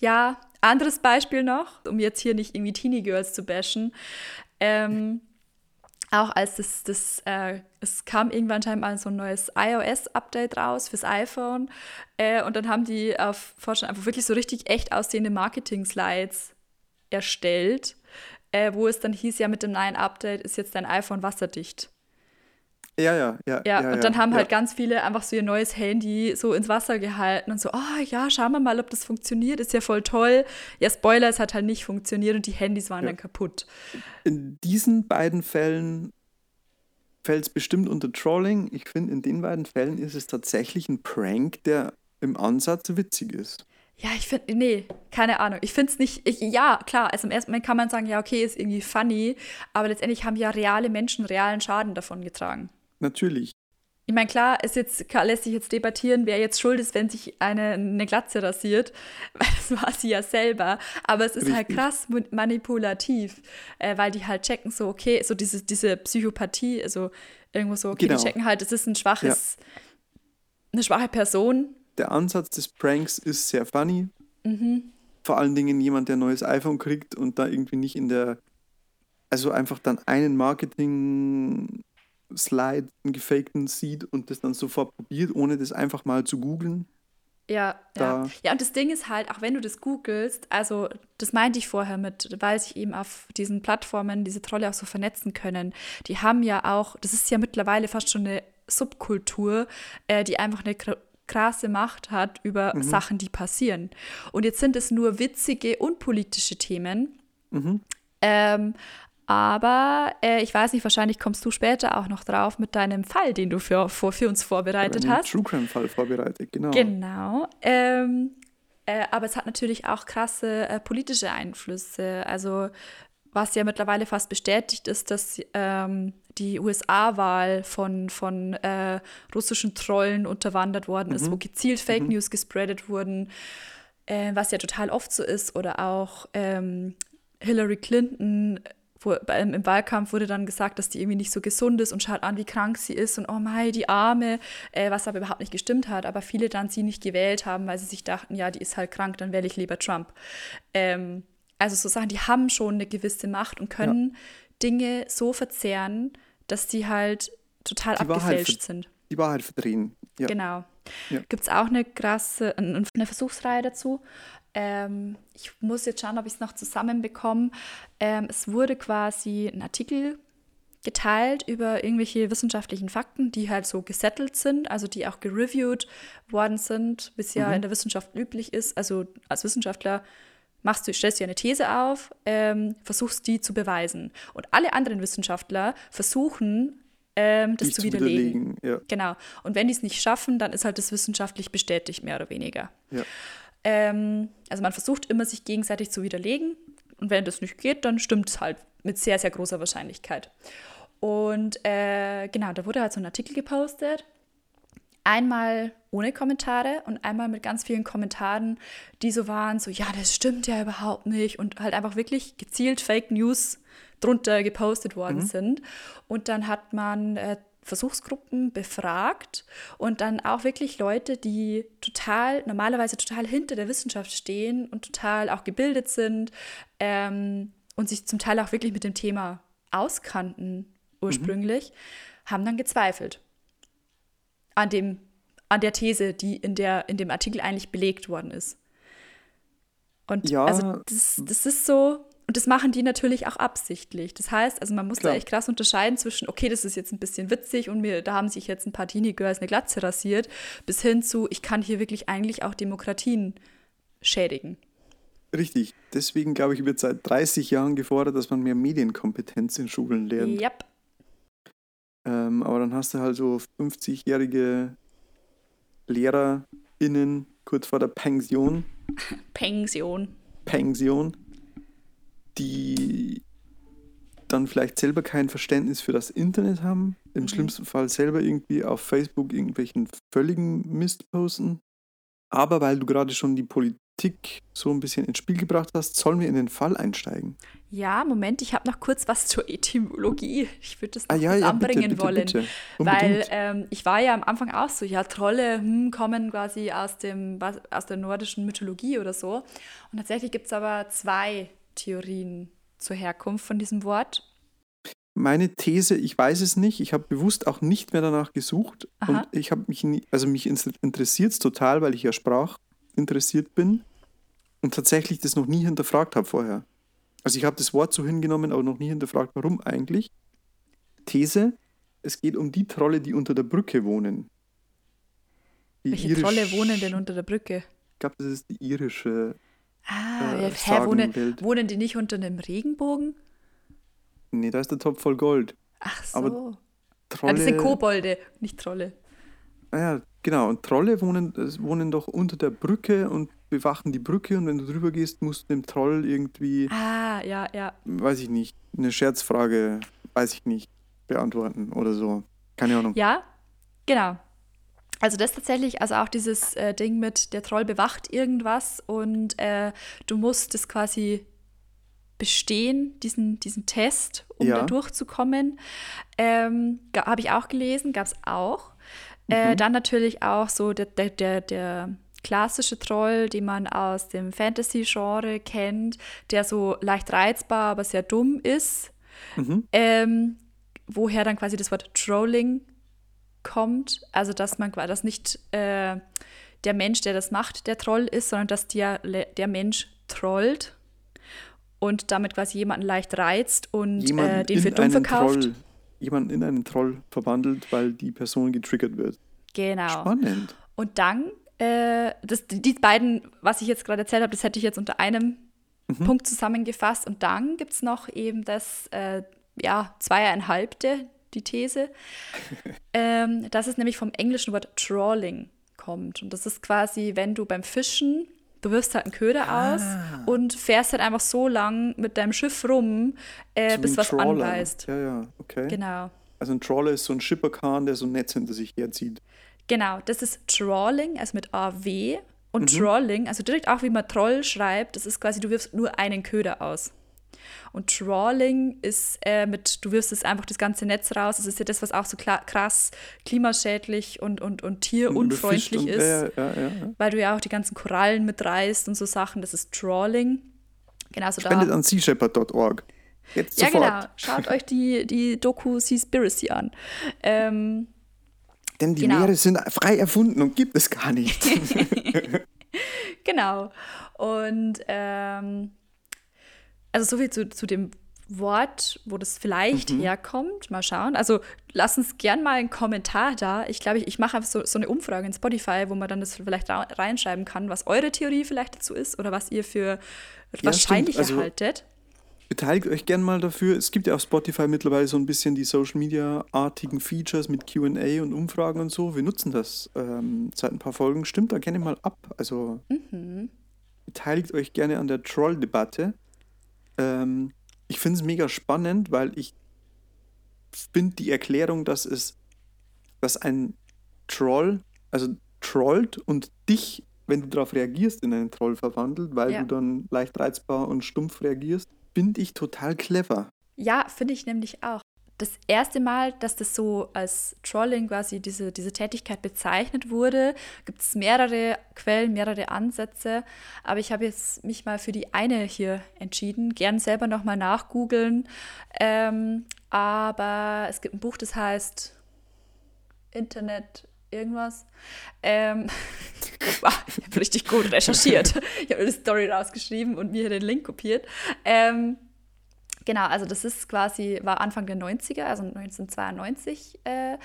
Ja, anderes Beispiel noch, um jetzt hier nicht irgendwie Teenie Girls zu bashen. Ähm, auch als das, das äh, es kam irgendwann scheinbar so ein neues iOS-Update raus fürs iPhone. Äh, und dann haben die auf Forschung einfach wirklich so richtig echt aussehende Marketing-Slides erstellt, äh, wo es dann hieß, ja, mit dem neuen Update ist jetzt dein iPhone wasserdicht. Ja, ja, ja. Ja, ja und dann ja, haben ja. halt ganz viele einfach so ihr neues Handy so ins Wasser gehalten und so, oh ja, schauen wir mal, ob das funktioniert, ist ja voll toll. Ja, Spoiler, es hat halt nicht funktioniert und die Handys waren dann kaputt. In diesen beiden Fällen fällt es bestimmt unter Trolling. Ich finde, in den beiden Fällen ist es tatsächlich ein Prank, der im Ansatz witzig ist. Ja, ich finde, nee, keine Ahnung. Ich finde es nicht, ich, ja, klar, also im ersten Moment kann man sagen, ja, okay, ist irgendwie funny, aber letztendlich haben ja reale Menschen realen Schaden davon getragen. Natürlich. Ich meine, klar, ist jetzt, lässt sich jetzt debattieren, wer jetzt schuld ist, wenn sich eine, eine Glatze rasiert, [LAUGHS] weil das war sie ja selber. Aber es ist halt Richtig. halt krass manipulativ, äh, weil die halt checken so, okay, so diese, diese Psychopathie, also irgendwo so, okay, genau. die checken halt, es ist ein schwaches, ja. eine schwache Person. Der Ansatz des Pranks ist sehr funny. Mhm. Vor allen Dingen jemand, der ein neues iPhone kriegt und da irgendwie nicht in der, also einfach dann einen Marketing Slide, einen gefakten sieht und das dann sofort probiert, ohne das einfach mal zu googeln. Ja, ja. Ja, und das Ding ist halt, auch wenn du das googelst, also das meinte ich vorher mit, weil sich eben auf diesen Plattformen diese Trolle auch so vernetzen können. Die haben ja auch, das ist ja mittlerweile fast schon eine Subkultur, äh, die einfach eine krasse Macht hat über mhm. Sachen, die passieren. Und jetzt sind es nur witzige und politische Themen. Mhm. Ähm, aber äh, ich weiß nicht, wahrscheinlich kommst du später auch noch drauf mit deinem Fall, den du für, für, für uns vorbereitet hast. True Crime-Fall vorbereitet, genau. Genau. Ähm, äh, aber es hat natürlich auch krasse äh, politische Einflüsse. Also, was ja mittlerweile fast bestätigt ist, dass ähm, die USA-Wahl von, von äh, russischen Trollen unterwandert worden mhm. ist, wo gezielt Fake mhm. News gespreadet wurden, äh, was ja total oft so ist. Oder auch ähm, Hillary Clinton wo, beim, im Wahlkampf wurde dann gesagt, dass die irgendwie nicht so gesund ist und schaut an, wie krank sie ist und oh mein, die Arme, äh, was aber überhaupt nicht gestimmt hat. Aber viele dann sie nicht gewählt haben, weil sie sich dachten, ja, die ist halt krank, dann wähle ich lieber Trump. Ähm, also so Sachen, die haben schon eine gewisse Macht und können ja. Dinge so verzerren, dass sie halt total die abgefälscht sind. Die Wahrheit verdrehen. Ja. Genau. Ja. Gibt es auch eine krasse, eine Versuchsreihe dazu. Ähm, ich muss jetzt schauen, ob ich es noch zusammenbekomme. Ähm, es wurde quasi ein Artikel geteilt über irgendwelche wissenschaftlichen Fakten, die halt so gesettelt sind, also die auch gereviewt worden sind, wie es ja mhm. in der Wissenschaft üblich ist. Also als Wissenschaftler machst du, stellst dir eine These auf, ähm, versuchst die zu beweisen. Und alle anderen Wissenschaftler versuchen, ähm, das zu widerlegen. widerlegen ja. Genau. Und wenn die es nicht schaffen, dann ist halt das wissenschaftlich bestätigt, mehr oder weniger. Ja. Ähm, also man versucht immer, sich gegenseitig zu widerlegen. Und wenn das nicht geht, dann stimmt es halt mit sehr, sehr großer Wahrscheinlichkeit. Und äh, genau, da wurde halt so ein Artikel gepostet. Einmal ohne Kommentare und einmal mit ganz vielen Kommentaren, die so waren, so, ja, das stimmt ja überhaupt nicht und halt einfach wirklich gezielt Fake News drunter gepostet worden mhm. sind. Und dann hat man äh, Versuchsgruppen befragt und dann auch wirklich Leute, die total, normalerweise total hinter der Wissenschaft stehen und total auch gebildet sind ähm, und sich zum Teil auch wirklich mit dem Thema auskannten ursprünglich, mhm. haben dann gezweifelt an dem an der These, die in, der, in dem Artikel eigentlich belegt worden ist. Und ja. also das, das ist so, und das machen die natürlich auch absichtlich. Das heißt, also man muss Klar. da echt krass unterscheiden zwischen, okay, das ist jetzt ein bisschen witzig und mir, da haben sich jetzt ein paar Teenie-Girls eine Glatze rasiert, bis hin zu, ich kann hier wirklich eigentlich auch Demokratien schädigen. Richtig. Deswegen, glaube ich, wird seit 30 Jahren gefordert, dass man mehr Medienkompetenz in Schulen lernt. Yep. Ähm, aber dann hast du halt so 50-jährige LehrerInnen kurz vor der Pension. [LAUGHS] Pension. Pension die dann vielleicht selber kein Verständnis für das Internet haben, im mhm. schlimmsten Fall selber irgendwie auf Facebook irgendwelchen völligen Mist posten. Aber weil du gerade schon die Politik so ein bisschen ins Spiel gebracht hast, sollen wir in den Fall einsteigen. Ja, Moment, ich habe noch kurz was zur Etymologie. Ich würde das noch ah, ja, ja, anbringen bitte, wollen. Bitte, weil ähm, ich war ja am Anfang auch so, ja, Trolle hm, kommen quasi aus, dem, aus der nordischen Mythologie oder so. Und tatsächlich gibt es aber zwei Theorien zur Herkunft von diesem Wort? Meine These, ich weiß es nicht. Ich habe bewusst auch nicht mehr danach gesucht. Aha. Und ich habe mich, nie, also mich interessiert es total, weil ich ja Sprach interessiert bin und tatsächlich das noch nie hinterfragt habe vorher. Also ich habe das Wort so hingenommen, aber noch nie hinterfragt, warum eigentlich. These, es geht um die Trolle, die unter der Brücke wohnen. Die Welche Trolle wohnen denn unter der Brücke? Ich glaube, das ist die irische Ah, äh, hä, wohnen, wohnen die nicht unter einem Regenbogen? Nee, da ist der Topf voll Gold. Ach so. Aber Trolle, ah, das sind Kobolde, nicht Trolle. Naja, ah genau. Und Trolle wohnen, wohnen doch unter der Brücke und bewachen die Brücke und wenn du drüber gehst, musst du dem Troll irgendwie. Ah, ja, ja. Weiß ich nicht. Eine Scherzfrage, weiß ich nicht, beantworten oder so. Keine Ahnung. Ja, genau. Also das tatsächlich, also auch dieses äh, Ding mit, der Troll bewacht irgendwas und äh, du musst es quasi bestehen, diesen, diesen Test, um ja. da durchzukommen. Ähm, Habe ich auch gelesen, gab es auch. Äh, mhm. dann natürlich auch so der, der, der, der klassische Troll, den man aus dem Fantasy-Genre kennt, der so leicht reizbar, aber sehr dumm ist. Mhm. Ähm, woher dann quasi das Wort Trolling kommt. Also, dass man dass nicht äh, der Mensch, der das macht, der Troll ist, sondern dass der, der Mensch trollt und damit quasi jemanden leicht reizt und äh, den für dumm verkauft. Troll, jemanden in einen Troll verwandelt, weil die Person getriggert wird. Genau. Spannend. Und dann, äh, das, die beiden, was ich jetzt gerade erzählt habe, das hätte ich jetzt unter einem mhm. Punkt zusammengefasst. Und dann gibt es noch eben das, äh, ja, zweieinhalbte, die These, ähm, dass es nämlich vom englischen Wort Trawling kommt. Und das ist quasi, wenn du beim Fischen, du wirfst halt einen Köder ah. aus und fährst halt einfach so lang mit deinem Schiff rum, äh, bis was Trawler. anbeißt. Ja, ja, okay. Genau. Also ein Trawler ist so ein Schipperkahn, der so ein Netz hinter sich herzieht. Genau, das ist Trawling, also mit AW. Und mhm. Trawling, also direkt auch wie man Troll schreibt, das ist quasi, du wirfst nur einen Köder aus. Und Trawling ist äh, mit, du wirfst es einfach das ganze Netz raus. Das ist ja das, was auch so krass klimaschädlich und, und, und tierunfreundlich und, ist. Ja, ja, ja. Weil du ja auch die ganzen Korallen mitreißt und so Sachen. Das ist Trawling. Genauso Spendet da. an seashepherd.org. Jetzt ja, sofort. genau. Schaut euch die, die Doku Seaspiracy an. Ähm, Denn die genau. Meere sind frei erfunden und gibt es gar nicht. [LAUGHS] [LAUGHS] genau. Und ähm, also so viel zu, zu dem Wort, wo das vielleicht mhm. herkommt. Mal schauen. Also lass uns gern mal einen Kommentar da. Ich glaube, ich, ich mache so, so eine Umfrage in Spotify, wo man dann das vielleicht reinschreiben kann, was eure Theorie vielleicht dazu ist oder was ihr für ja, wahrscheinlich also, haltet. Beteiligt euch gern mal dafür. Es gibt ja auf Spotify mittlerweile so ein bisschen die Social Media-artigen Features mit QA und Umfragen und so. Wir nutzen das ähm, seit ein paar Folgen. Stimmt da gerne mal ab. Also mhm. beteiligt euch gerne an der Troll-Debatte. Ähm, ich finde es mega spannend, weil ich finde die Erklärung, dass es, dass ein Troll also trollt und dich, wenn du darauf reagierst, in einen Troll verwandelt, weil Ja. du dann leicht reizbar und stumpf reagierst, finde ich total clever. Ja, finde ich nämlich auch. Das erste Mal, dass das so als Trolling quasi diese, diese Tätigkeit bezeichnet wurde, gibt es mehrere Quellen, mehrere Ansätze. Aber ich habe jetzt mich mal für die eine hier entschieden. Gern selber nochmal nachgoogeln. Ähm, aber es gibt ein Buch, das heißt Internet irgendwas. Ähm, [LAUGHS] ich habe richtig gut recherchiert. Ich habe eine Story rausgeschrieben und mir den Link kopiert. Ähm, Genau, also das ist quasi, war Anfang der 90er, also 1992 äh,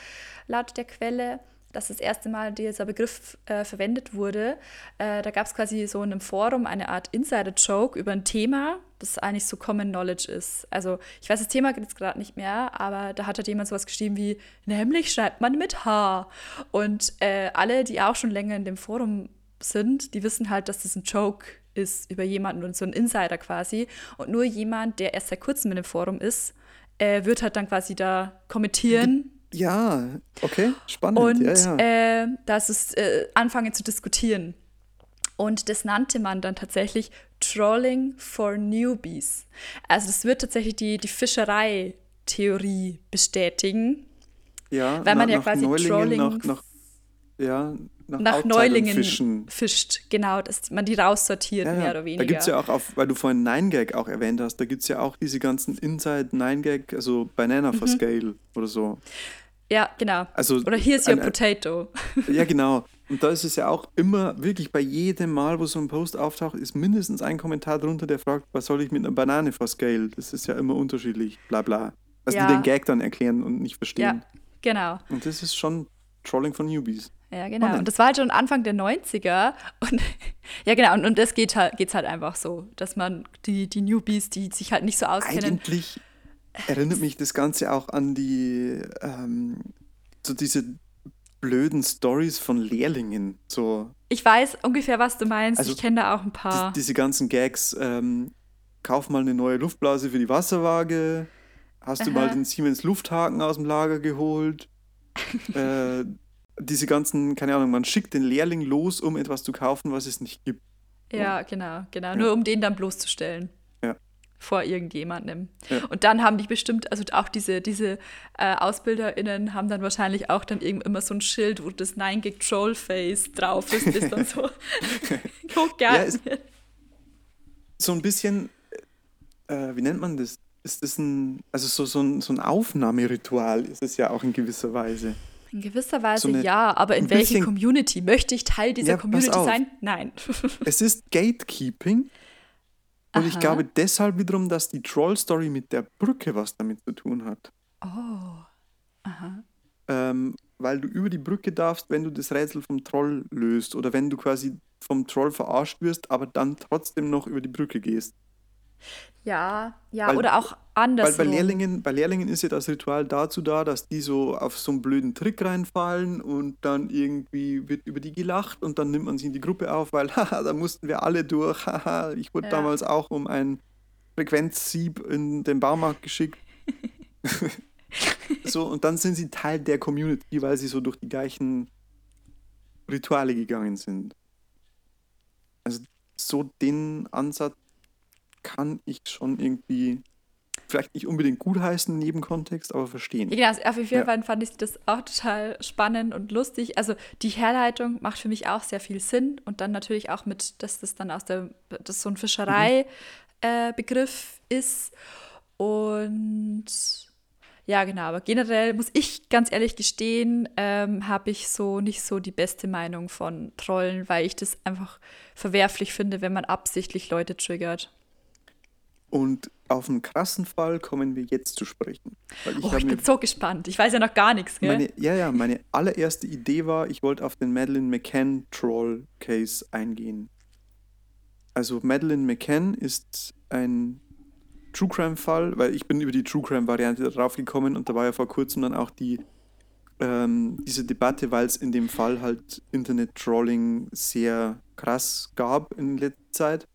laut der Quelle, dass das erste Mal dieser Begriff äh, verwendet wurde. Äh, da gab es quasi so in einem Forum eine Art Insider-Joke über ein Thema, das eigentlich so Common Knowledge ist. Also ich weiß, das Thema gibt es gerade nicht mehr, aber da hat halt jemand sowas geschrieben wie, nämlich schreibt man mit H. Und äh, alle, die auch schon länger in dem Forum sind, die wissen halt, dass das ein Joke ist über jemanden und so ein Insider quasi. Und nur jemand, der erst seit kurzem in dem Forum ist, äh, wird halt dann quasi da kommentieren Ja, okay, spannend. und ja, ja. Äh, das ist äh, anfangen zu diskutieren. Und das nannte man dann tatsächlich Trolling for Newbies. Also das wird tatsächlich die, die Fischerei-Theorie bestätigen, ja, weil man na- ja nach quasi Neulingen, Trolling nach, nach, ja, nach, nach Neulingen fischen. fischt. Genau, dass man die raussortiert, Ja, mehr oder weniger. Da gibt es ja auch, auf, weil du vorhin 9gag auch erwähnt hast, da gibt es ja auch diese ganzen Inside 9gag, also Banana Mhm. for Scale oder so. Ja, genau. Also Oder here's your ein- potato. [LAUGHS] Ja, genau. Und da ist es ja auch immer, wirklich bei jedem Mal, wo so ein Post auftaucht, ist mindestens ein Kommentar drunter, der fragt, was soll ich mit einer Banane for Scale? Das ist ja immer unterschiedlich, bla bla. Also Ja. die den Gag dann erklären und nicht verstehen. Ja, genau. Und das ist schon Trolling von Newbies. Ja, genau. Und das war halt schon Anfang der 90er. Und [LAUGHS] ja, genau. Und, und das geht halt, geht's halt einfach so, dass man die, die Newbies, die sich halt nicht so auskennen. Eigentlich erinnert mich das Ganze auch an die, ähm, so diese blöden Stories von Lehrlingen. So Ich weiß ungefähr, was du meinst. Also, ich kenne da auch ein die, paar. diese ganzen Gags, ähm, kauf mal eine neue Luftblase für die Wasserwaage, hast du Aha. mal den Siemens Lufthaken aus dem Lager geholt, [LAUGHS] äh, diese ganzen, keine Ahnung, man schickt den Lehrling los, um etwas zu kaufen, was es nicht gibt. ja, genau, genau. Nur um den dann bloßzustellen. Ja. Vor irgendjemandem. Ja. Und dann haben die bestimmt, also auch diese, diese äh, AusbilderInnen haben dann wahrscheinlich auch dann irgend immer so ein Schild, wo das 9-Gig-Troll-Face drauf ist, das dann so [LAUGHS] hochgehalten wird. So ein bisschen, äh, wie nennt man das? Ist das ein, also so, so, ein, so ein Aufnahmeritual ist es ja auch in gewisser Weise. In gewisser Weise So eine- ja, aber in welche Community? Möchte ich Teil dieser Ja, Community sein? Nein. [LAUGHS] Es ist Gatekeeping. Und ich Aha. glaube deshalb wiederum, dass die Troll-Story mit der Brücke was damit zu tun hat. oh. Aha. Ähm, weil du über die Brücke darfst, wenn du das Rätsel vom Troll löst oder wenn du quasi vom Troll verarscht wirst, aber dann trotzdem noch über die Brücke gehst. Ja, ja, Weil- oder auch Weil andersrum. bei Lehrlingen, bei Lehrlingen ist ja das Ritual dazu da, dass die so auf so einen blöden Trick reinfallen und dann irgendwie wird über die gelacht und dann nimmt man sie in die Gruppe auf, weil [LAUGHS] haha, da mussten wir alle durch. Haha, ich wurde Ja. damals auch um ein Frequenzsieb in den Baumarkt geschickt. [LAUGHS] so, und dann sind sie Teil der Community, weil sie so durch die gleichen Rituale gegangen sind. Also so den Ansatz kann ich schon irgendwie vielleicht nicht unbedingt gutheißen in jedem Kontext, aber verstehen. Ja, genau, auf jeden Ja. Fall fand ich das auch total spannend und lustig. Also die Herleitung macht für mich auch sehr viel Sinn und dann natürlich auch mit, dass das dann aus der, das so ein Fischerei-Begriff äh, Begriff ist. Und ja, genau, aber generell muss ich ganz ehrlich gestehen, ähm, habe ich so nicht so die beste Meinung von Trollen, weil ich das einfach verwerflich finde, wenn man absichtlich Leute triggert. Und auf einen krassen Fall kommen wir jetzt zu sprechen. Ich Oh, ich mir bin so gespannt. Ich weiß ja noch gar nichts, gell? meine, ja, ja, meine allererste Idee war, ich wollte auf den Madeleine McCann Troll Case eingehen. Also Madeleine McCann ist ein True Crime Fall, weil ich bin über die True Crime Variante drauf gekommen und da war ja vor kurzem dann auch die ähm, diese Debatte, weil es in dem Fall halt Internet Trolling sehr krass gab in letzter Zeit.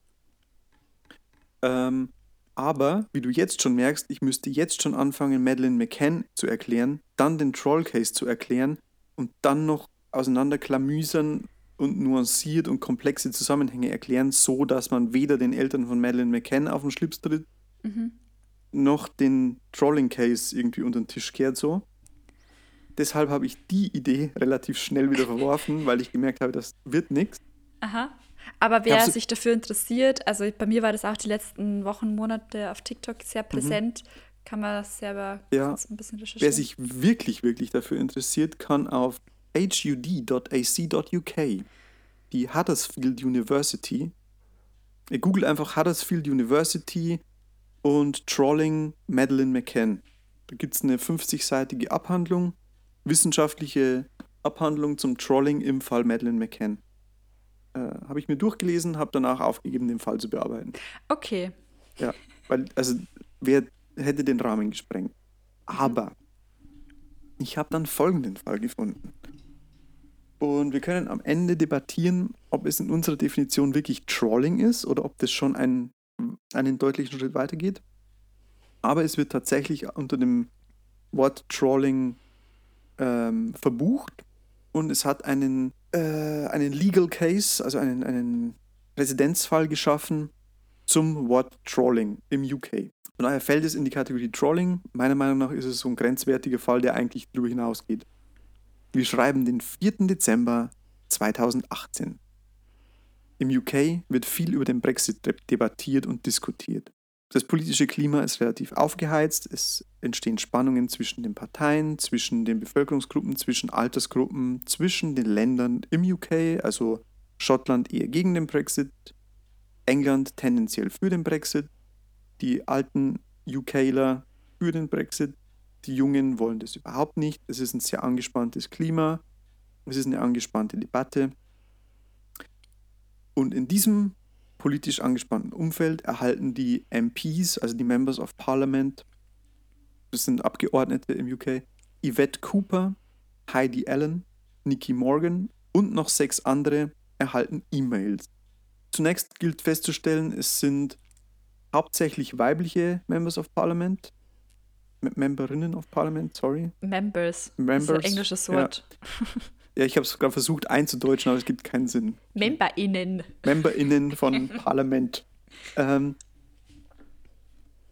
Ähm, aber, wie du jetzt schon merkst, ich müsste jetzt schon anfangen, Madeleine McCann zu erklären, dann den Troll Case zu erklären und dann noch auseinanderklamüsern und nuanciert und komplexe Zusammenhänge erklären, so dass man weder den Eltern von Madeleine McCann auf den Schlips tritt, Mhm. noch den Trolling-Case irgendwie unter den Tisch kehrt so. Deshalb habe ich die Idee relativ schnell wieder verworfen, weil ich gemerkt habe, das wird nichts. Aha. Aber wer sich dafür interessiert, also bei mir war das auch die letzten Wochen, Monate auf TikTok sehr präsent, kann man das selber Mhm. Ja. ein bisschen recherchieren. Wer sich wirklich, wirklich dafür interessiert, kann auf hud.ac.uk, die Huddersfield University, ihr googelt einfach Huddersfield University und Trolling Madeleine McCann. Da gibt es eine 50-seitige Abhandlung, wissenschaftliche Abhandlung zum Trolling im Fall Madeleine McCann. Äh, habe ich mir durchgelesen, habe danach aufgegeben, den Fall zu bearbeiten. Okay. Ja, weil, also, wer hätte den Rahmen gesprengt? Aber ich habe dann folgenden Fall gefunden. Und wir können am Ende debattieren, ob es in unserer Definition wirklich Trolling ist oder ob das schon einen, einen deutlichen Schritt weitergeht. Aber es wird tatsächlich unter dem Wort Trolling ähm, verbucht und es hat einen, äh, einen Legal Case, also einen, einen Präzedenzfall geschaffen, zum Wort Trolling im UK. Von daher fällt es in die Kategorie Trolling. Meiner Meinung nach ist es so ein grenzwertiger Fall, der eigentlich darüber hinausgeht. Wir schreiben den 4. Dezember 2018. Im UK wird viel über den Brexit de- debattiert und diskutiert. Das politische Klima ist relativ aufgeheizt. Es entstehen Spannungen zwischen den Parteien, zwischen den Bevölkerungsgruppen, zwischen Altersgruppen, zwischen den Ländern im UK, also Schottland eher gegen den Brexit, England tendenziell für den Brexit, die alten UKler für den Brexit, die Jungen wollen das überhaupt nicht. Es ist ein sehr angespanntes Klima, es ist eine angespannte Debatte. Und in diesem politisch angespannten Umfeld erhalten die MPs, also die Members of Parliament, das sind Abgeordnete im UK, Yvette Cooper, Heidi Allen, Nikki Morgan und noch sechs andere erhalten E-Mails. Zunächst gilt festzustellen, es sind hauptsächlich weibliche Members of Parliament, M Memberinnen of Parliament, sorry. Members. Das ist Members, ein englisches. Wort. Ja, [LAUGHS] ich habe es sogar versucht einzudeutschen, aber es gibt keinen Sinn. MemberInnen. MemberInnen von [LAUGHS] Parlament. Ähm,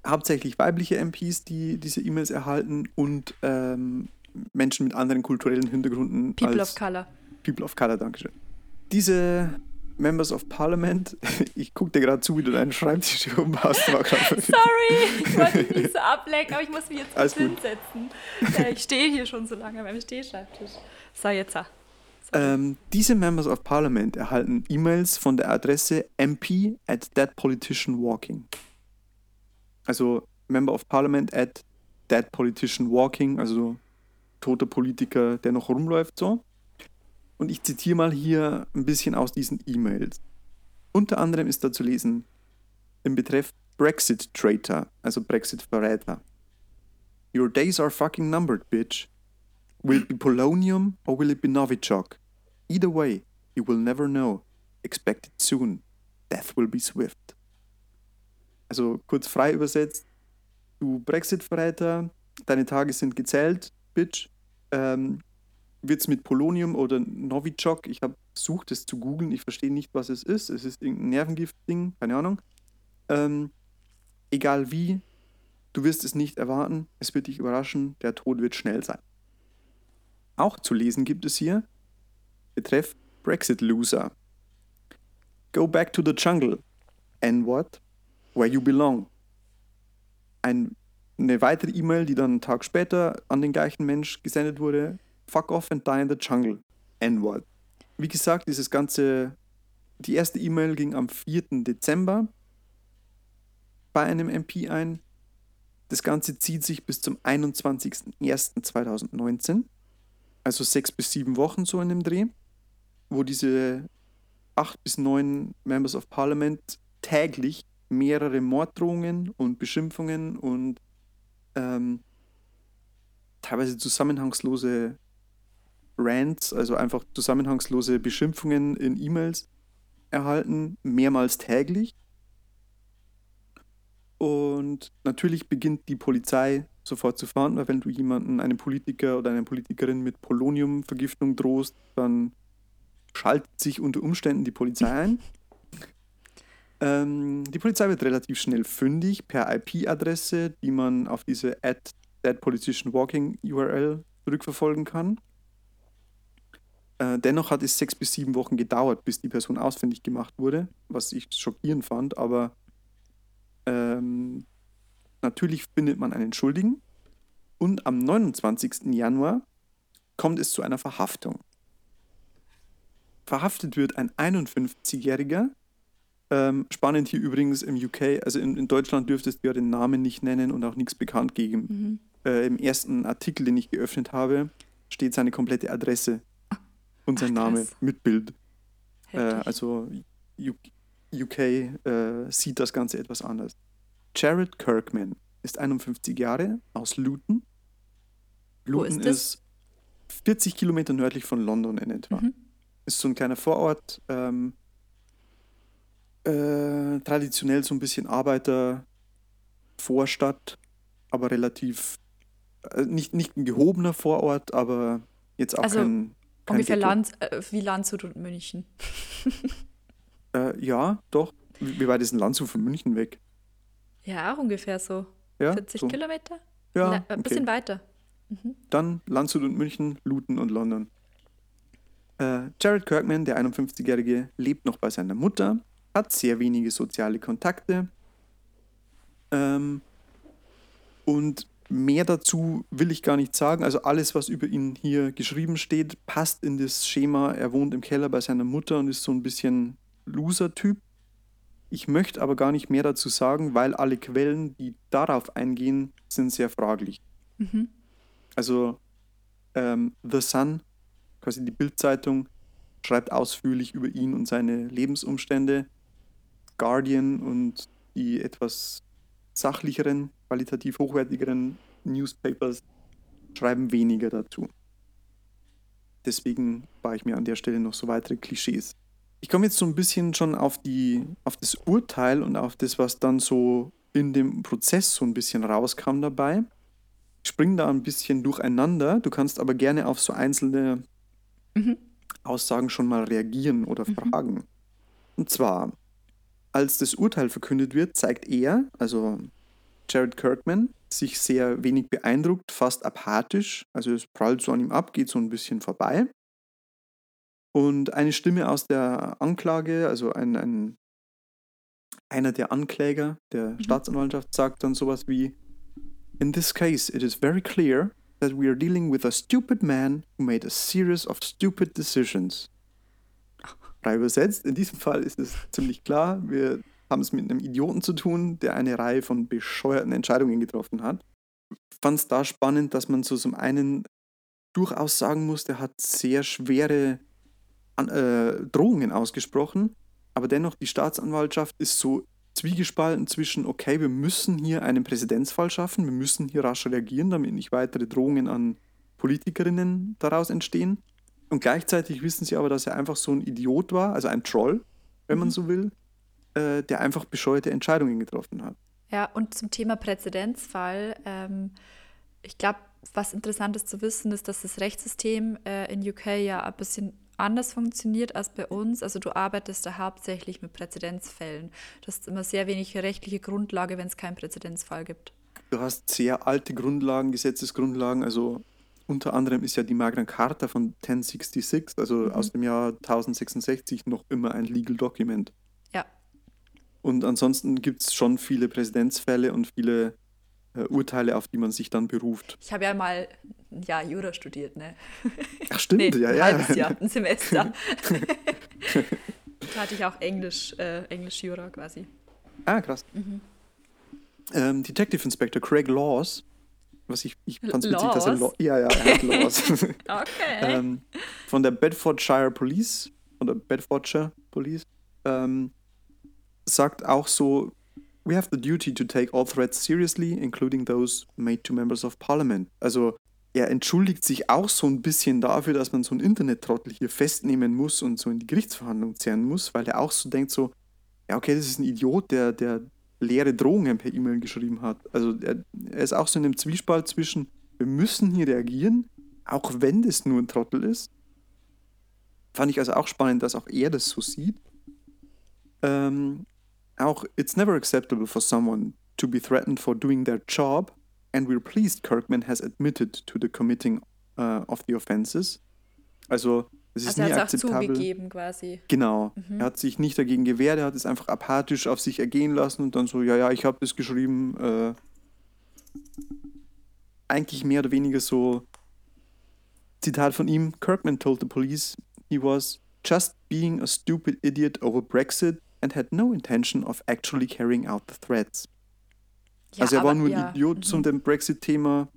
hauptsächlich weibliche MPs, die diese E-Mails erhalten und ähm, Menschen mit anderen kulturellen Hintergründen People of Color. People of Color, Dankeschön. Diese Members of Parliament, [LAUGHS] ich gucke dir gerade zu, wie du deinen Schreibtisch hier oben hast. [LAUGHS] Sorry, ich wollte mich nicht so ablenken, aber ich muss mich jetzt Alles bestimmt setzen. Ja, ich stehe hier schon so lange beim Stehschreibtisch. So, jetzt. ah. Ähm, diese Members of Parliament erhalten E-Mails von der Adresse mp at deadpoliticianwalking. Also Member of Parliament at deadpoliticianwalking, also toter Politiker, der noch rumläuft, so. Und ich zitiere mal hier ein bisschen aus diesen E-Mails. Unter anderem ist da zu lesen im Betreff Brexit Traitor, also Brexit Verräter. Your days are fucking numbered, bitch. Will it be polonium or will it be Novichok? Either way, you will never know. Expect it soon. Death will be swift. Also kurz frei übersetzt, du Brexit-Verräter, deine Tage sind gezählt, Bitch. Ähm, wird's mit Polonium oder Novichok? Ich habe versucht, es zu googeln. Ich verstehe nicht, was es ist. Es ist irgendein Nervengift-Ding, keine Ahnung. Ähm, egal wie, du wirst es nicht erwarten. Es wird dich überraschen. Der Tod wird schnell sein. Auch zu lesen gibt es hier Betreff Brexit Loser. Go back to the jungle. And what? Where you belong. Ein, eine weitere E-Mail, die dann einen Tag später an den gleichen Mensch gesendet wurde. Fuck off and die in the jungle. N-Word. Wie gesagt, dieses ganze, die erste E-Mail ging am 4. Dezember bei einem MP ein. Das Ganze zieht sich bis zum 21.01.2019 also sechs bis sieben Wochen so in dem Dreh, wo diese acht bis neun Members of Parliament täglich mehrere Morddrohungen und Beschimpfungen und ähm, teilweise zusammenhangslose Rants, also einfach zusammenhangslose Beschimpfungen in E-Mails erhalten, mehrmals täglich. Und natürlich beginnt die Polizei sofort zu fahren, weil wenn du jemanden, einen Politiker oder eine Politikerin mit Poloniumvergiftung drohst, dann schaltet sich unter Umständen die Polizei [LAUGHS] ein. ähm, die Polizei wird relativ schnell fündig per IP-Adresse, die man auf diese at Dead Politician Walking URL zurückverfolgen kann. Äh, dennoch hat es sechs bis sieben Wochen gedauert, bis die Person ausfindig gemacht wurde, was ich schockierend fand, aber ähm, natürlich findet man einen Schuldigen und am 29. Januar kommt es zu einer Verhaftung. Verhaftet wird ein 51-Jähriger. Ähm, spannend hier übrigens im UK, also in, in, Deutschland dürftest du ja den Namen nicht nennen und auch nichts bekannt geben. Mhm. Äh, Im ersten Artikel, den ich geöffnet habe, steht seine komplette Adresse und sein Ach, Name mit Bild. Äh, also UK äh, sieht das Ganze etwas anders. Jared Kirkman ist 51 Jahre aus Luton. Luton ist, ist, 40 Kilometer nördlich von London in etwa. Mhm. Ist so ein kleiner Vorort. Ähm, äh, traditionell so ein bisschen Arbeitervorstadt, aber relativ äh, nicht, nicht ein gehobener Vorort, aber jetzt auch also, kein kein Ungefähr Land, äh, wie Landshut und München. äh, ja, doch. Wie weit ist ein Landshut von München weg? Ja, auch ungefähr so. Ja, 40 so. Kilometer? Ja. ein okay. bisschen weiter. Mhm. Dann Landshut und München, Luton und London. Äh, Jared Kirkman, der 51-Jährige, lebt noch bei seiner Mutter, hat sehr wenige soziale Kontakte ähm, und Mehr dazu will ich gar nicht sagen. Also alles, was über ihn hier geschrieben steht, passt in das Schema. Er wohnt im Keller bei seiner Mutter und ist so ein bisschen Loser-Typ. Ich möchte aber gar nicht mehr dazu sagen, weil alle Quellen, die darauf eingehen, sind sehr fraglich. Mhm. Also ähm, The Sun, quasi die Bildzeitung, schreibt ausführlich über ihn und seine Lebensumstände. Guardian und die etwas sachlicheren, qualitativ hochwertigeren Newspapers schreiben weniger dazu. Deswegen war ich mir an der Stelle noch so weitere Klischees. Ich komme jetzt so ein bisschen schon auf, die, auf das Urteil und auf das, was dann so in dem Prozess so ein bisschen rauskam dabei. Ich springe da ein bisschen durcheinander. Du kannst aber gerne auf so einzelne mhm. Aussagen schon mal reagieren oder mhm. fragen. Und zwar als das Urteil verkündet wird, zeigt er, also Jared Kirkman, sich sehr wenig beeindruckt, fast apathisch. Also es prallt so an ihm ab, geht so ein bisschen vorbei. Und eine Stimme aus der Anklage, also ein, ein einer der Ankläger der mhm. Staatsanwaltschaft, sagt dann sowas wie: In this case, it is very clear that we are dealing with a stupid man who made a series of stupid decisions [LAUGHS] frei übersetzt. In diesem Fall ist es ziemlich klar, wir haben es mit einem Idioten zu tun, der eine Reihe von bescheuerten Entscheidungen getroffen hat. Ich fand es da spannend, dass man so zum einen durchaus sagen muss, der hat sehr schwere äh, Drohungen ausgesprochen, aber dennoch die Staatsanwaltschaft ist so zwiegespalten zwischen, okay, wir müssen hier einen Präzedenzfall schaffen, wir müssen hier rasch reagieren, damit nicht weitere Drohungen an Politikerinnen daraus entstehen. Und gleichzeitig wissen sie aber, dass er einfach so ein Idiot war, also ein Troll, wenn man mhm. so will, äh, der einfach bescheuerte Entscheidungen getroffen hat. Ja, und zum Thema Präzedenzfall, ähm, ich glaube, was interessant ist zu wissen, ist, dass das Rechtssystem äh, in UK ja ein bisschen anders funktioniert als bei uns. Also du arbeitest da hauptsächlich mit Präzedenzfällen. Du hast immer sehr wenig rechtliche Grundlage, wenn es keinen Präzedenzfall gibt. Du hast sehr alte Grundlagen, Gesetzesgrundlagen, also unter anderem ist ja die Magna Carta von 1066, also mhm. aus dem Jahr 1066, noch immer ein Legal Document. Ja. Und ansonsten gibt es schon viele Präzedenzfälle und viele äh, Urteile, auf die man sich dann beruft. Ich habe ja mal ja, Jura studiert, ne? Ach stimmt, nee, ja, ja. Ein halbes Jahr, ein Semester. [LAUGHS] da hatte ich auch Englisch, äh, Englisch-Jura quasi. Ah, krass. Mhm. Ähm, Detective Inspector Craig Laws was ich, ich fand es witzig, dass er Law, ja, ja, er hat Laws. [LAUGHS] okay. ähm, von der Bedfordshire Police, von der Bedfordshire Police, ähm, sagt auch so, we have the duty to take all threats seriously, including those made to members of parliament. Also er entschuldigt sich auch so ein bisschen dafür, dass man so einen Internet-Trottel hier festnehmen muss und so in die Gerichtsverhandlung zerren muss, weil er auch so denkt so, ja okay, das ist ein Idiot, der, der leere Drohungen per E-Mail geschrieben hat. Also er, er ist auch so in einem Zwiespalt zwischen, wir müssen hier reagieren, auch wenn das nur ein Trottel ist. Fand ich also auch spannend, dass auch er das so sieht. Ähm, auch, it's never acceptable for someone to be threatened for doing their job, and we're pleased Kirkman has admitted to the committing uh, of the offenses. Also, es ist also nie er es auch akzeptabel. zugegeben quasi. Genau. Mhm. Er hat sich nicht dagegen gewehrt, er hat es einfach apathisch auf sich ergehen lassen und dann so, ja, ja, ich habe das geschrieben. Äh, eigentlich mehr oder weniger so, Zitat von ihm, Kirkman told the police he was just being a stupid idiot over Brexit and had no intention of actually carrying out the threats. Ja, also er war nur ein ja, Idiot mhm. zum dem Brexit-Thema.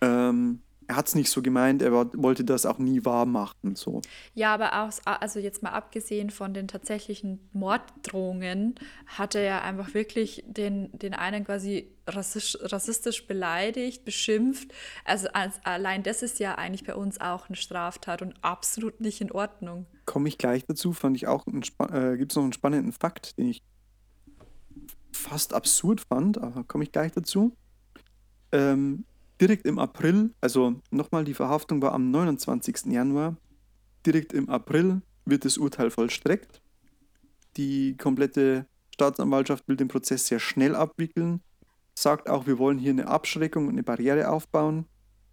Ähm, er hat es nicht so gemeint, er war, wollte das auch nie wahr machen. So. Ja, aber auch, also jetzt mal abgesehen von den tatsächlichen Morddrohungen, hatte er einfach wirklich den, den einen quasi rassisch, rassistisch beleidigt, beschimpft. Also als, allein das ist ja eigentlich bei uns auch eine Straftat und absolut nicht in Ordnung. Komme ich gleich dazu, fand ich auch, äh, gibt es noch einen spannenden Fakt, den ich fast absurd fand, aber komme ich gleich dazu. Ähm, direkt im April, also nochmal, die Verhaftung war am 29. Januar, direkt im April wird das Urteil vollstreckt. Die komplette Staatsanwaltschaft will den Prozess sehr schnell abwickeln, sagt auch, wir wollen hier eine Abschreckung und eine Barriere aufbauen.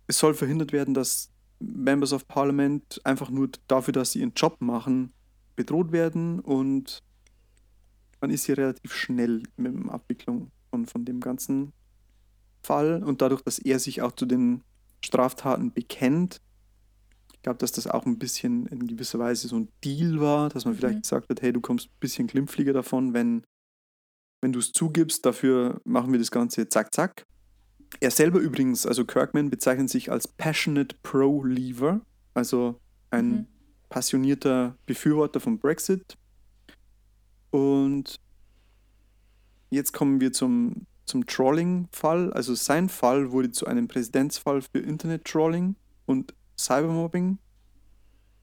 Es soll verhindert werden, dass Members of Parliament einfach nur dafür, dass sie ihren Job machen, bedroht werden und man ist hier relativ schnell mit der Abwicklung von, von dem ganzen Fall und dadurch, dass er sich auch zu den Straftaten bekennt, ich glaube, dass das auch ein bisschen in gewisser Weise so ein Deal war, dass man vielleicht Mhm. gesagt hat, hey, du kommst ein bisschen glimpflicher davon, wenn, wenn du es zugibst, dafür machen wir das Ganze zack, zack. Er selber übrigens, also Kirkman, bezeichnet sich als Passionate Pro-Leaver, also ein Mhm. passionierter Befürworter vom Brexit. Und jetzt kommen wir zum, zum Trolling-Fall. Also sein Fall wurde zu einem Präzedenzfall für Internet-Trolling und Cybermobbing,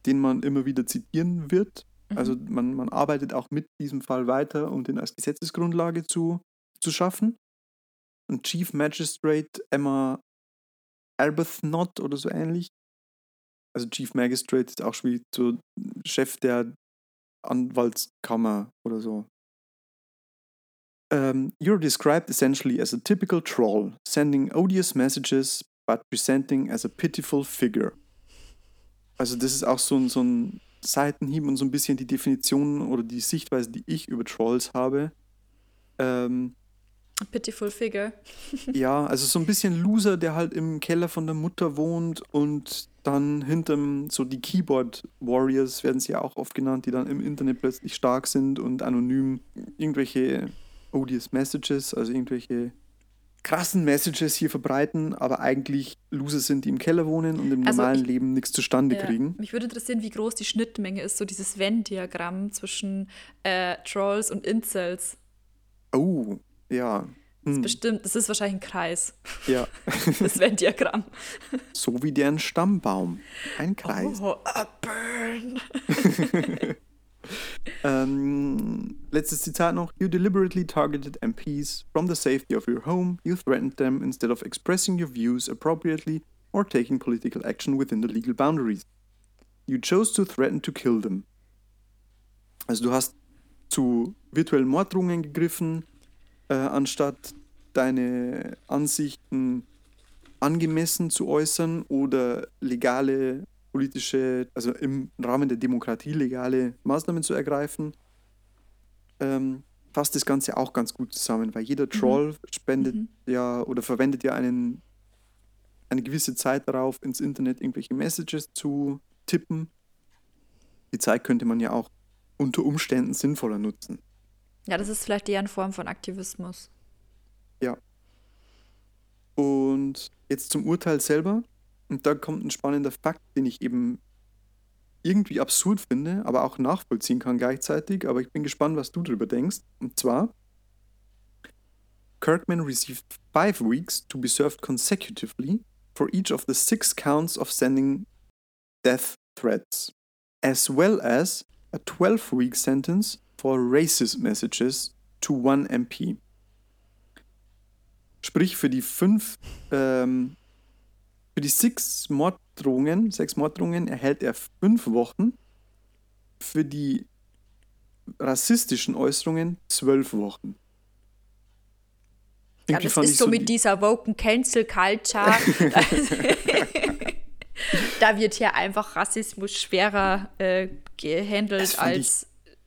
den man immer wieder zitieren wird. Also man, man arbeitet auch mit diesem Fall weiter, um den als Gesetzesgrundlage zu, zu schaffen. Und Chief Magistrate Emma Arbuthnot oder so ähnlich. Also Chief Magistrate ist auch schon wie so Chef der Anwaltskammer oder so. Um, you're described essentially as a typical troll, sending odious messages but presenting as a pitiful figure. Also das ist auch so ein, so ein Seitenhieb und so ein bisschen die Definition oder die Sichtweise, die ich über Trolls habe. Ähm, Pitiful Figure. ja, also so ein bisschen Loser, der halt im Keller von der Mutter wohnt und dann hinterm, so die Keyboard Warriors werden sie ja auch oft genannt, die dann im Internet plötzlich stark sind und anonym irgendwelche odious Messages, also irgendwelche krassen Messages hier verbreiten, aber eigentlich Loser sind, die im Keller wohnen und im Also normalen ich- Leben nichts zustande Ja, kriegen. mich würde interessieren, wie groß die Schnittmenge ist, so dieses Venn-Diagramm zwischen äh, Trolls und Incels. Oh, ja. Das, Hm, bestimmt, das ist wahrscheinlich ein Kreis, ja. [LAUGHS] das Venn-Diagramm. so wie deren Stammbaum. Ein Kreis. Oh, a burn. [LAUGHS] Ähm, letztes Zitat noch. You deliberately targeted MPs from the safety of your home. You threatened them instead of expressing your views appropriately or taking political action within the legal boundaries. You chose to threaten to kill them. Also du hast zu virtuellen Morddrohungen gegriffen, äh, anstatt deine Ansichten angemessen zu äußern oder legale politische, also im Rahmen der Demokratie legale Maßnahmen zu ergreifen, ähm, fasst das Ganze auch ganz gut zusammen, weil jeder Troll spendet Mhm. ja oder verwendet ja einen, eine gewisse Zeit darauf, ins Internet irgendwelche Messages zu tippen. Die Zeit könnte man ja auch unter Umständen sinnvoller nutzen. Ja, das ist vielleicht eher eine Form von Aktivismus. Ja. Und jetzt zum Urteil selber. Und da kommt ein spannender Fakt, den ich eben irgendwie absurd finde, aber auch nachvollziehen kann gleichzeitig. Aber ich bin gespannt, was du darüber denkst. Und zwar, Kirkman received five weeks to be served consecutively for each of the six counts of sending death threats, as well as a 12 week sentence for racist messages to one MP. Sprich, für die fünf, ähm, für die six Morddrohungen, sechs Morddrohungen erhält er fünf Wochen. Für die rassistischen Äußerungen zwölf Wochen. Ja, das ist so die- mit dieser woken Cancel Culture. [LAUGHS] da wird hier einfach Rassismus schwerer äh, gehandelt Das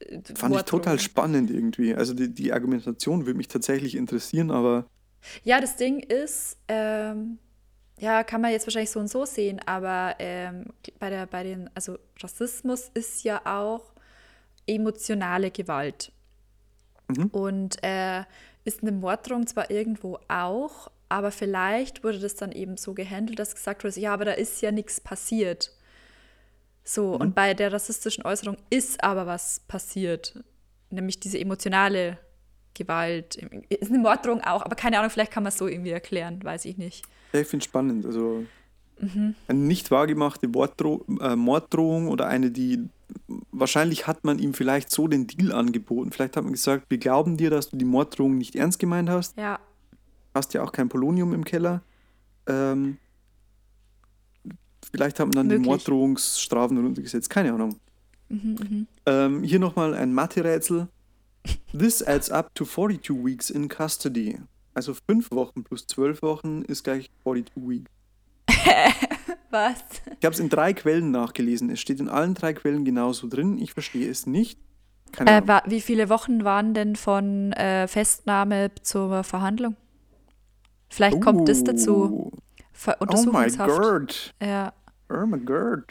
fand ich- als äh, Fand ich total Morddrohungen. spannend irgendwie. Also die, die Argumentation würde mich tatsächlich interessieren, aber Ja, das Ding ist, ähm, ja, kann man jetzt wahrscheinlich so und so sehen, aber ähm, bei der, bei den, also Rassismus ist ja auch emotionale Gewalt. Mhm. Und äh, ist eine Morddrohung zwar irgendwo auch, aber vielleicht wurde das dann eben so gehandelt, dass gesagt wurde, ja, aber da ist ja nichts passiert. So, Mhm. und bei der rassistischen Äußerung ist aber was passiert, nämlich diese emotionale Gewalt. Ist eine Morddrohung auch, aber keine Ahnung, vielleicht kann man es so irgendwie erklären, weiß ich nicht. ja, ich finde es spannend. Also Mhm. eine nicht wahrgemachte Morddro äh, Morddrohung oder eine, die wahrscheinlich hat man ihm vielleicht so den Deal angeboten. Vielleicht hat man gesagt, wir glauben dir, dass du die Morddrohung nicht ernst gemeint hast. Ja, Hast ja auch kein Polonium im Keller. Ähm, vielleicht hat man dann die Möglich. Morddrohungsstrafen runtergesetzt. Keine Ahnung. Mhm, Ähm, hier nochmal ein Mathe-Rätsel. This adds up to 42 weeks in custody. Also 5 Wochen plus 12 Wochen ist gleich 42 weeks. [LAUGHS] was? Ich habe es in drei Quellen nachgelesen. Es steht in allen drei Quellen genauso drin. Ich verstehe es nicht. Äh, wie viele Wochen waren denn von äh, Festnahme zur Verhandlung? Vielleicht kommt das dazu. Ver Oh my Untersuchungshaft. God. Ja, My God.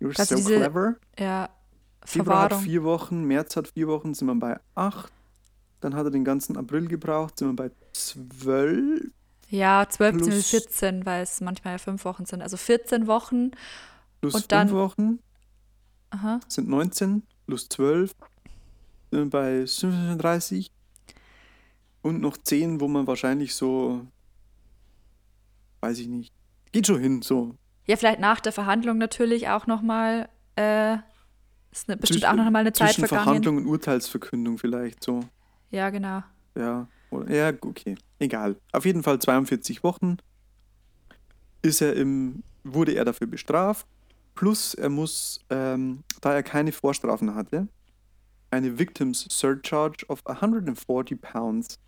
You're Also so diese clever. ja. Februar hat vier Wochen, März hat vier Wochen, sind wir bei acht. Dann hat er den ganzen April gebraucht, sind wir bei zwölf. Ja, 12 bzw. Plus- 14, weil es manchmal ja fünf Wochen sind. Also 14 Wochen. Plus Und dann- fünf Wochen Aha. sind 19, plus 12 sind wir bei 35. Und noch 10, wo man wahrscheinlich so, weiß ich nicht, geht schon hin, so. Ja, vielleicht nach der Verhandlung natürlich auch nochmal. Äh, ist ne, bestimmt Zwischen- auch noch mal eine Zeit Zwischen vergangen. Verhandlung und Urteilsverkündung vielleicht so. Ja, genau. Ja, oder, ja, okay, egal. Auf jeden Fall 42 Wochen ist er im, wurde er dafür bestraft. Plus er muss, ähm, da er keine Vorstrafen hatte, eine Victims Surcharge of 140 Pounds.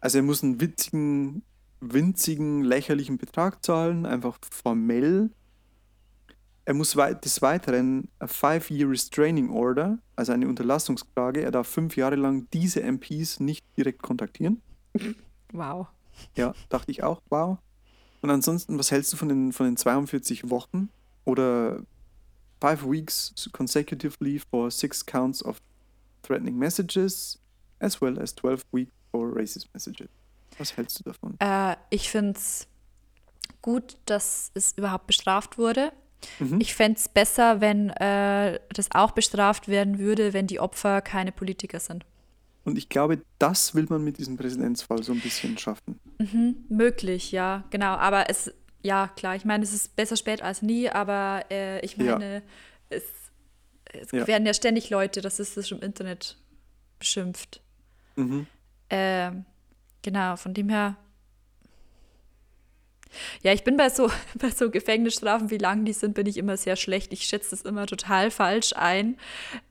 Also er muss einen witzigen, winzigen, lächerlichen Betrag zahlen, einfach formell. Er muss wei des Weiteren a Five-Year Restraining Order, also eine Unterlassungsklage, er darf fünf Jahre lang diese MPs nicht direkt kontaktieren. Wow. Ja, dachte ich auch, wow. Und ansonsten, was hältst du von den, von den 42 Wochen oder five weeks consecutively for six counts of threatening messages, as well as 12 weeks for racist messages? Was hältst du davon? Äh, ich finde es gut, dass es überhaupt bestraft wurde. Mhm. Ich fände es besser, wenn äh, das auch bestraft werden würde, wenn die Opfer keine Politiker sind. Und ich glaube, das will man mit diesem Präzedenzfall so ein bisschen schaffen. Mhm, möglich, ja, genau. Aber es, ja, klar, ich meine, es ist besser spät als nie, aber äh, ich Ja. meine, es, es Ja. werden ja ständig Leute rassistisch im Internet beschimpft. Mhm. Ähm, genau, von dem her. Ja, ich bin bei so, [LAUGHS] bei so Gefängnisstrafen, wie lang die sind, bin ich immer sehr schlecht. Ich schätze das immer total falsch ein.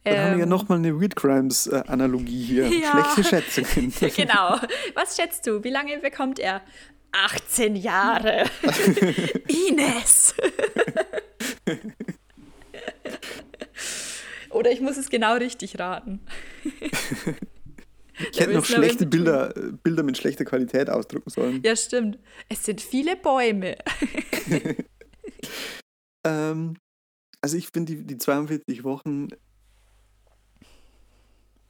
Dann haben wir ja Ähm, nochmal eine Weird Crimes-Analogie hier. [LAUGHS] Ja. Schlechte Schätzungen. [LAUGHS] Genau. Was schätzt du? Wie lange bekommt er? 18 Jahre. Ines. Oder ich muss es genau richtig raten. Ich hätte noch schlechte Bilder, äh, Bilder mit schlechter Qualität ausdrucken sollen. Ja, stimmt. Es sind viele Bäume. [LAUGHS] Ähm, also ich finde die, die 42 Wochen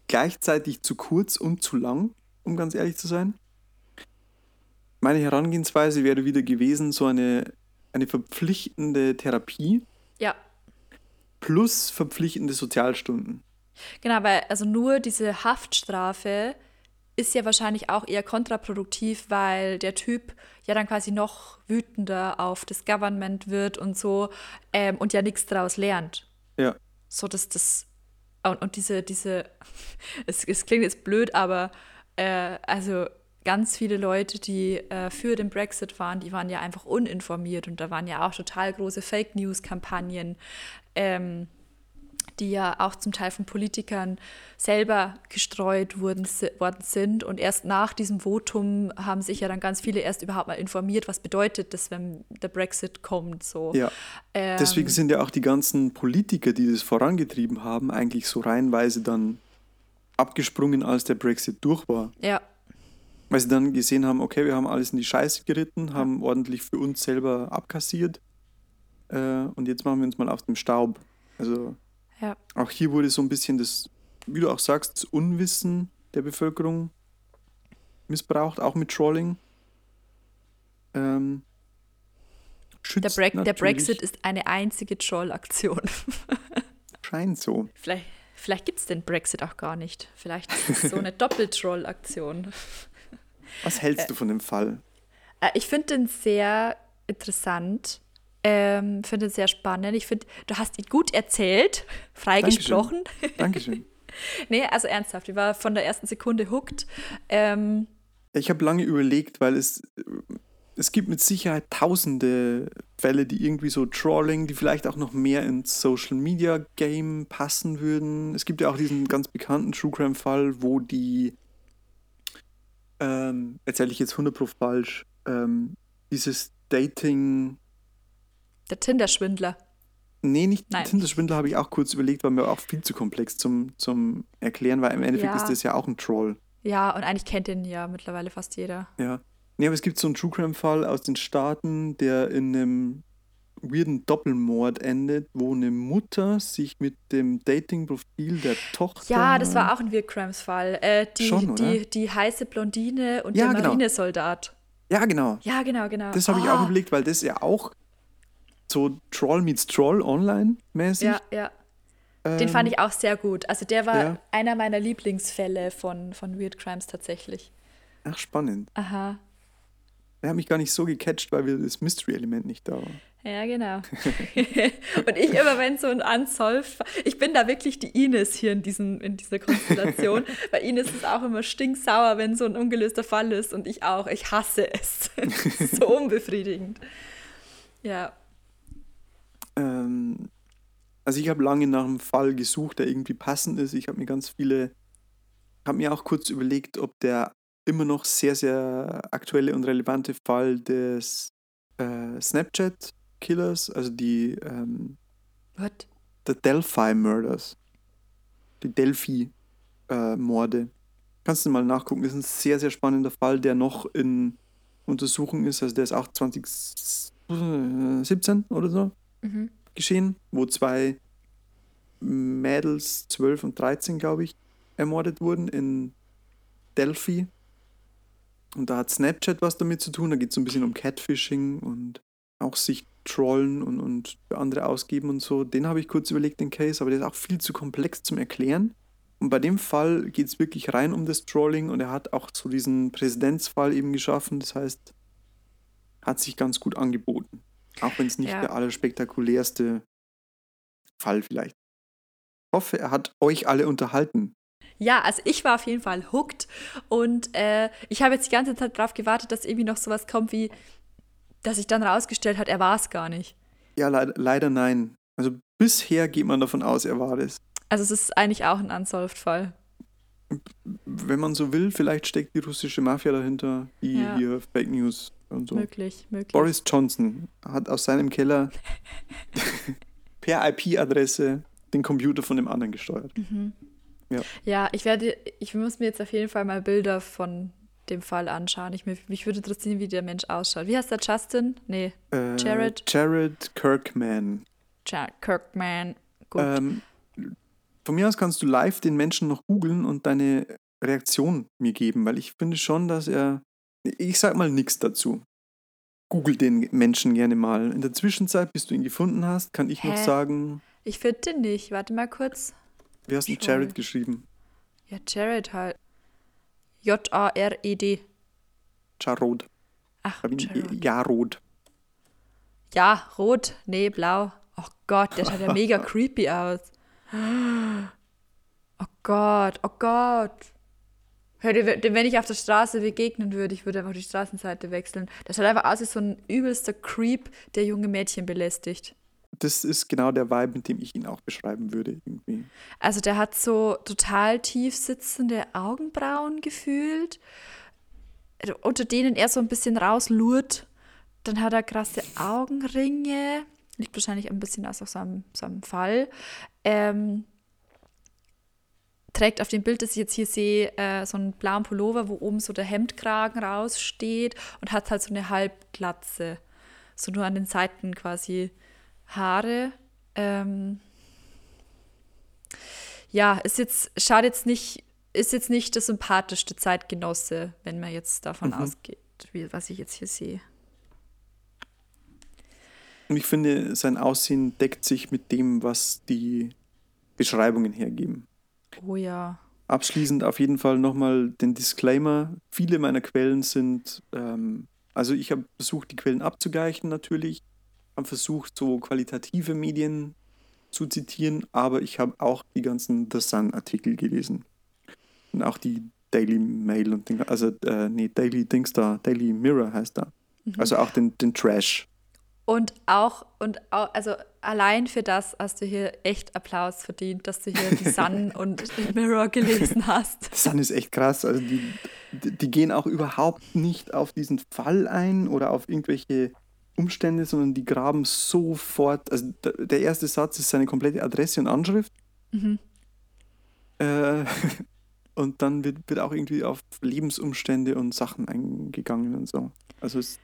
gleichzeitig zu kurz und zu lang, um ganz ehrlich zu sein. Meine Herangehensweise wäre wieder gewesen, so eine, eine verpflichtende Therapie Ja, plus verpflichtende Sozialstunden. Genau, weil also nur diese Haftstrafe ist ja wahrscheinlich auch eher kontraproduktiv, weil der Typ ja dann quasi noch wütender auf das Government wird und so ähm, und ja nichts daraus lernt. Ja. So dass das und, und diese, diese, [LAUGHS] es, es klingt jetzt blöd, aber äh, also ganz viele Leute, die äh, für den Brexit waren, die waren ja einfach uninformiert und da waren ja auch total große Fake News-Kampagnen. Ähm, die ja auch zum Teil von Politikern selber gestreut wurden, worden sind. Und erst nach diesem Votum haben sich ja dann ganz viele erst überhaupt mal informiert, was bedeutet das, wenn der Brexit kommt. So. Ja. Ähm, Deswegen sind ja auch die ganzen Politiker, die das vorangetrieben haben, eigentlich so reihenweise dann abgesprungen, als der Brexit durch war. Ja. Weil sie dann gesehen haben, okay, wir haben alles in die Scheiße geritten, haben ordentlich für uns selber abkassiert äh, und jetzt machen wir uns mal aus dem Staub. Also ja. Auch hier wurde so ein bisschen das, wie du auch sagst, das Unwissen der Bevölkerung missbraucht, auch mit Trolling. Ähm, der, Bre der, Brexit ist eine einzige Troll-Aktion. [LAUGHS] Scheint so. Vielleicht, vielleicht gibt es den Brexit auch gar nicht. Vielleicht ist es so eine [LAUGHS] Doppel-Troll-Aktion. Was hältst äh, du von dem Fall? Äh, ich finde den sehr interessant, ähm, finde es sehr spannend. Ich finde, du hast ihn gut erzählt, [LAUGHS] freigesprochen. Dankeschön. Dankeschön. [LAUGHS] nee, also ernsthaft, ich war von der ersten Sekunde hooked. Ähm, ich habe lange überlegt, weil es, es gibt mit Sicherheit tausende Fälle, die irgendwie so Trolling, die vielleicht auch noch mehr ins Social Media Game passen würden. Es gibt ja auch diesen ganz bekannten True Crime Fall, wo die, ähm, erzähle ich jetzt 100 pro falsch, ähm, dieses Dating der Tinder-Schwindler. Nee, nicht Nein. Tinder-Schwindler habe ich auch kurz überlegt, war mir auch viel zu komplex zum, zum Erklären, weil im Endeffekt ja. ist das ja auch ein Troll. Ja, und eigentlich kennt den ja mittlerweile fast jeder. Ja. Nee, aber es gibt so einen True Crime-Fall aus den Staaten, der in einem weirden Doppelmord endet, wo eine Mutter sich mit dem Dating-Profil der Tochter. Ja, das war auch ein Weird Crimes-Fall. Äh, die, Schon, die, die heiße Blondine und ja, der genau. Marinesoldat. Ja, genau. Ja, genau, genau. Das habe oh. ich auch ah. überlegt, weil das ja auch so Troll meets Troll online mäßig. Ja, ja. Ähm, Den fand ich auch sehr gut. Also der war ja. einer meiner Lieblingsfälle von, von Weird Crimes tatsächlich. Ach, spannend. Aha. Der hat mich gar nicht so gecatcht, weil wir das Mystery-Element nicht da war. Ja, genau. [LAUGHS] [LAUGHS] und ich immer, wenn so ein Unsolved, ich bin da wirklich die Ines hier in, diesem, in dieser Konstellation, [LAUGHS] weil Ines ist auch immer stinksauer, wenn so ein ungelöster Fall ist und ich auch. Ich hasse es. so unbefriedigend. Ja. Ähm, also ich habe lange nach einem Fall gesucht, der irgendwie passend ist. Ich habe mir ganz viele, habe mir auch kurz überlegt, ob der immer noch sehr, sehr aktuelle und relevante Fall des äh, Snapchat-Killers, also die ähm, What? The Delphi Murders, die Delphi-Morde. Äh, Kannst du mal nachgucken, das ist ein sehr, sehr spannender Fall, der noch in Untersuchung ist. Also der ist auch 2017 oder so mhm. geschehen, wo zwei Mädels, 12 und 13, glaube ich, ermordet wurden in Delphi. Und da hat Snapchat was damit zu tun. Da geht es so ein bisschen um Catfishing und auch sich trollen und, und für andere ausgeben und so. Den habe ich kurz überlegt, den Case, aber der ist auch viel zu komplex zum Erklären. Und bei dem Fall geht es wirklich rein um das Trolling und er hat auch so diesen Präsidentsfall eben geschaffen. Das heißt, hat sich ganz gut angeboten. Auch wenn es nicht ja. der allerspektakulärste Fall vielleicht. Ich hoffe, er hat euch alle unterhalten. Ja, also ich war auf jeden Fall hooked und äh, ich habe jetzt die ganze Zeit darauf gewartet, dass irgendwie noch sowas kommt wie, dass sich dann rausgestellt hat, er war es gar nicht. Ja, le leider nein. Also bisher geht man davon aus, er war es. Also es ist eigentlich auch ein Unsolved-Fall. Wenn man so will, vielleicht steckt die russische Mafia dahinter, die ja. hier Fake News und so. Möglich, möglich. Boris Johnson hat aus seinem Keller [LAUGHS] per IP-Adresse den Computer von dem anderen gesteuert. Mhm. Ja. ja, ich werde, ich muss mir jetzt auf jeden Fall mal Bilder von dem Fall anschauen. Ich, mich würde interessieren, wie der Mensch ausschaut. Wie heißt der Justin? Nee, äh, Jared. Jared Kirkman. Jared Kirkman. Gut. Ähm, von mir aus kannst du live den Menschen noch googeln und deine Reaktion mir geben, weil ich finde schon, dass er ich sag mal nichts dazu. Google den Menschen gerne mal. In der Zwischenzeit, bis du ihn gefunden hast, kann ich Hä? noch sagen. Ich finde den nicht. Warte mal kurz. Wie hast du Jared geschrieben? Ja, Jared halt. J-A-R-E-D. Jarod. Ach, Jarod. Ja, rot. Ja, rot. Nee, blau. Oh Gott, der schaut ja mega [LAUGHS] creepy aus. Gott, oh Gott. Wenn ich auf der Straße begegnen würde, ich würde einfach die Straßenseite wechseln. Das schaut einfach aus wie so ein übelster Creep, der junge Mädchen belästigt. Das ist genau der Vibe, mit dem ich ihn auch beschreiben würde, irgendwie. Also der hat so total tief sitzende Augenbrauen gefühlt, unter denen er so ein bisschen rauslurt. Dann hat er krasse Augenringe, liegt wahrscheinlich ein bisschen aus so einem, so einem Fall. Ähm, trägt auf dem Bild, das ich jetzt hier sehe, äh, so einen blauen Pullover, wo oben so der Hemdkragen raussteht und hat halt so eine Halbglatze. So nur an den Seiten quasi Haare. Ähm ja, ist jetzt, schaut jetzt nicht, ist jetzt nicht der sympathischste Zeitgenosse, wenn man jetzt davon mhm. ausgeht, wie, was ich jetzt hier sehe. Und ich finde, sein Aussehen deckt sich mit dem, was die Beschreibungen hergeben. Oh ja. Abschließend auf jeden Fall nochmal den Disclaimer. Viele meiner Quellen sind, ähm, also ich habe versucht, die Quellen abzugleichen natürlich, habe versucht, so qualitative Medien zu zitieren, aber ich habe auch die ganzen The Sun-Artikel gelesen. Und auch die Daily Mail und den, also äh, nee, Daily Dings da, Daily Mirror heißt da. Mhm. Also auch den, den Trash. Und auch, und auch, also allein für das hast du hier echt Applaus verdient, dass du hier die [LAUGHS] Sun und den Mirror gelesen hast. Sun ist echt krass. Also die, die gehen auch überhaupt nicht auf diesen Fall ein oder auf irgendwelche Umstände, sondern die graben sofort. Also der erste Satz ist seine komplette Adresse und Anschrift. Mhm. Äh, [LAUGHS] und dann wird, wird auch irgendwie auf Lebensumstände und Sachen eingegangen und so. Also es ist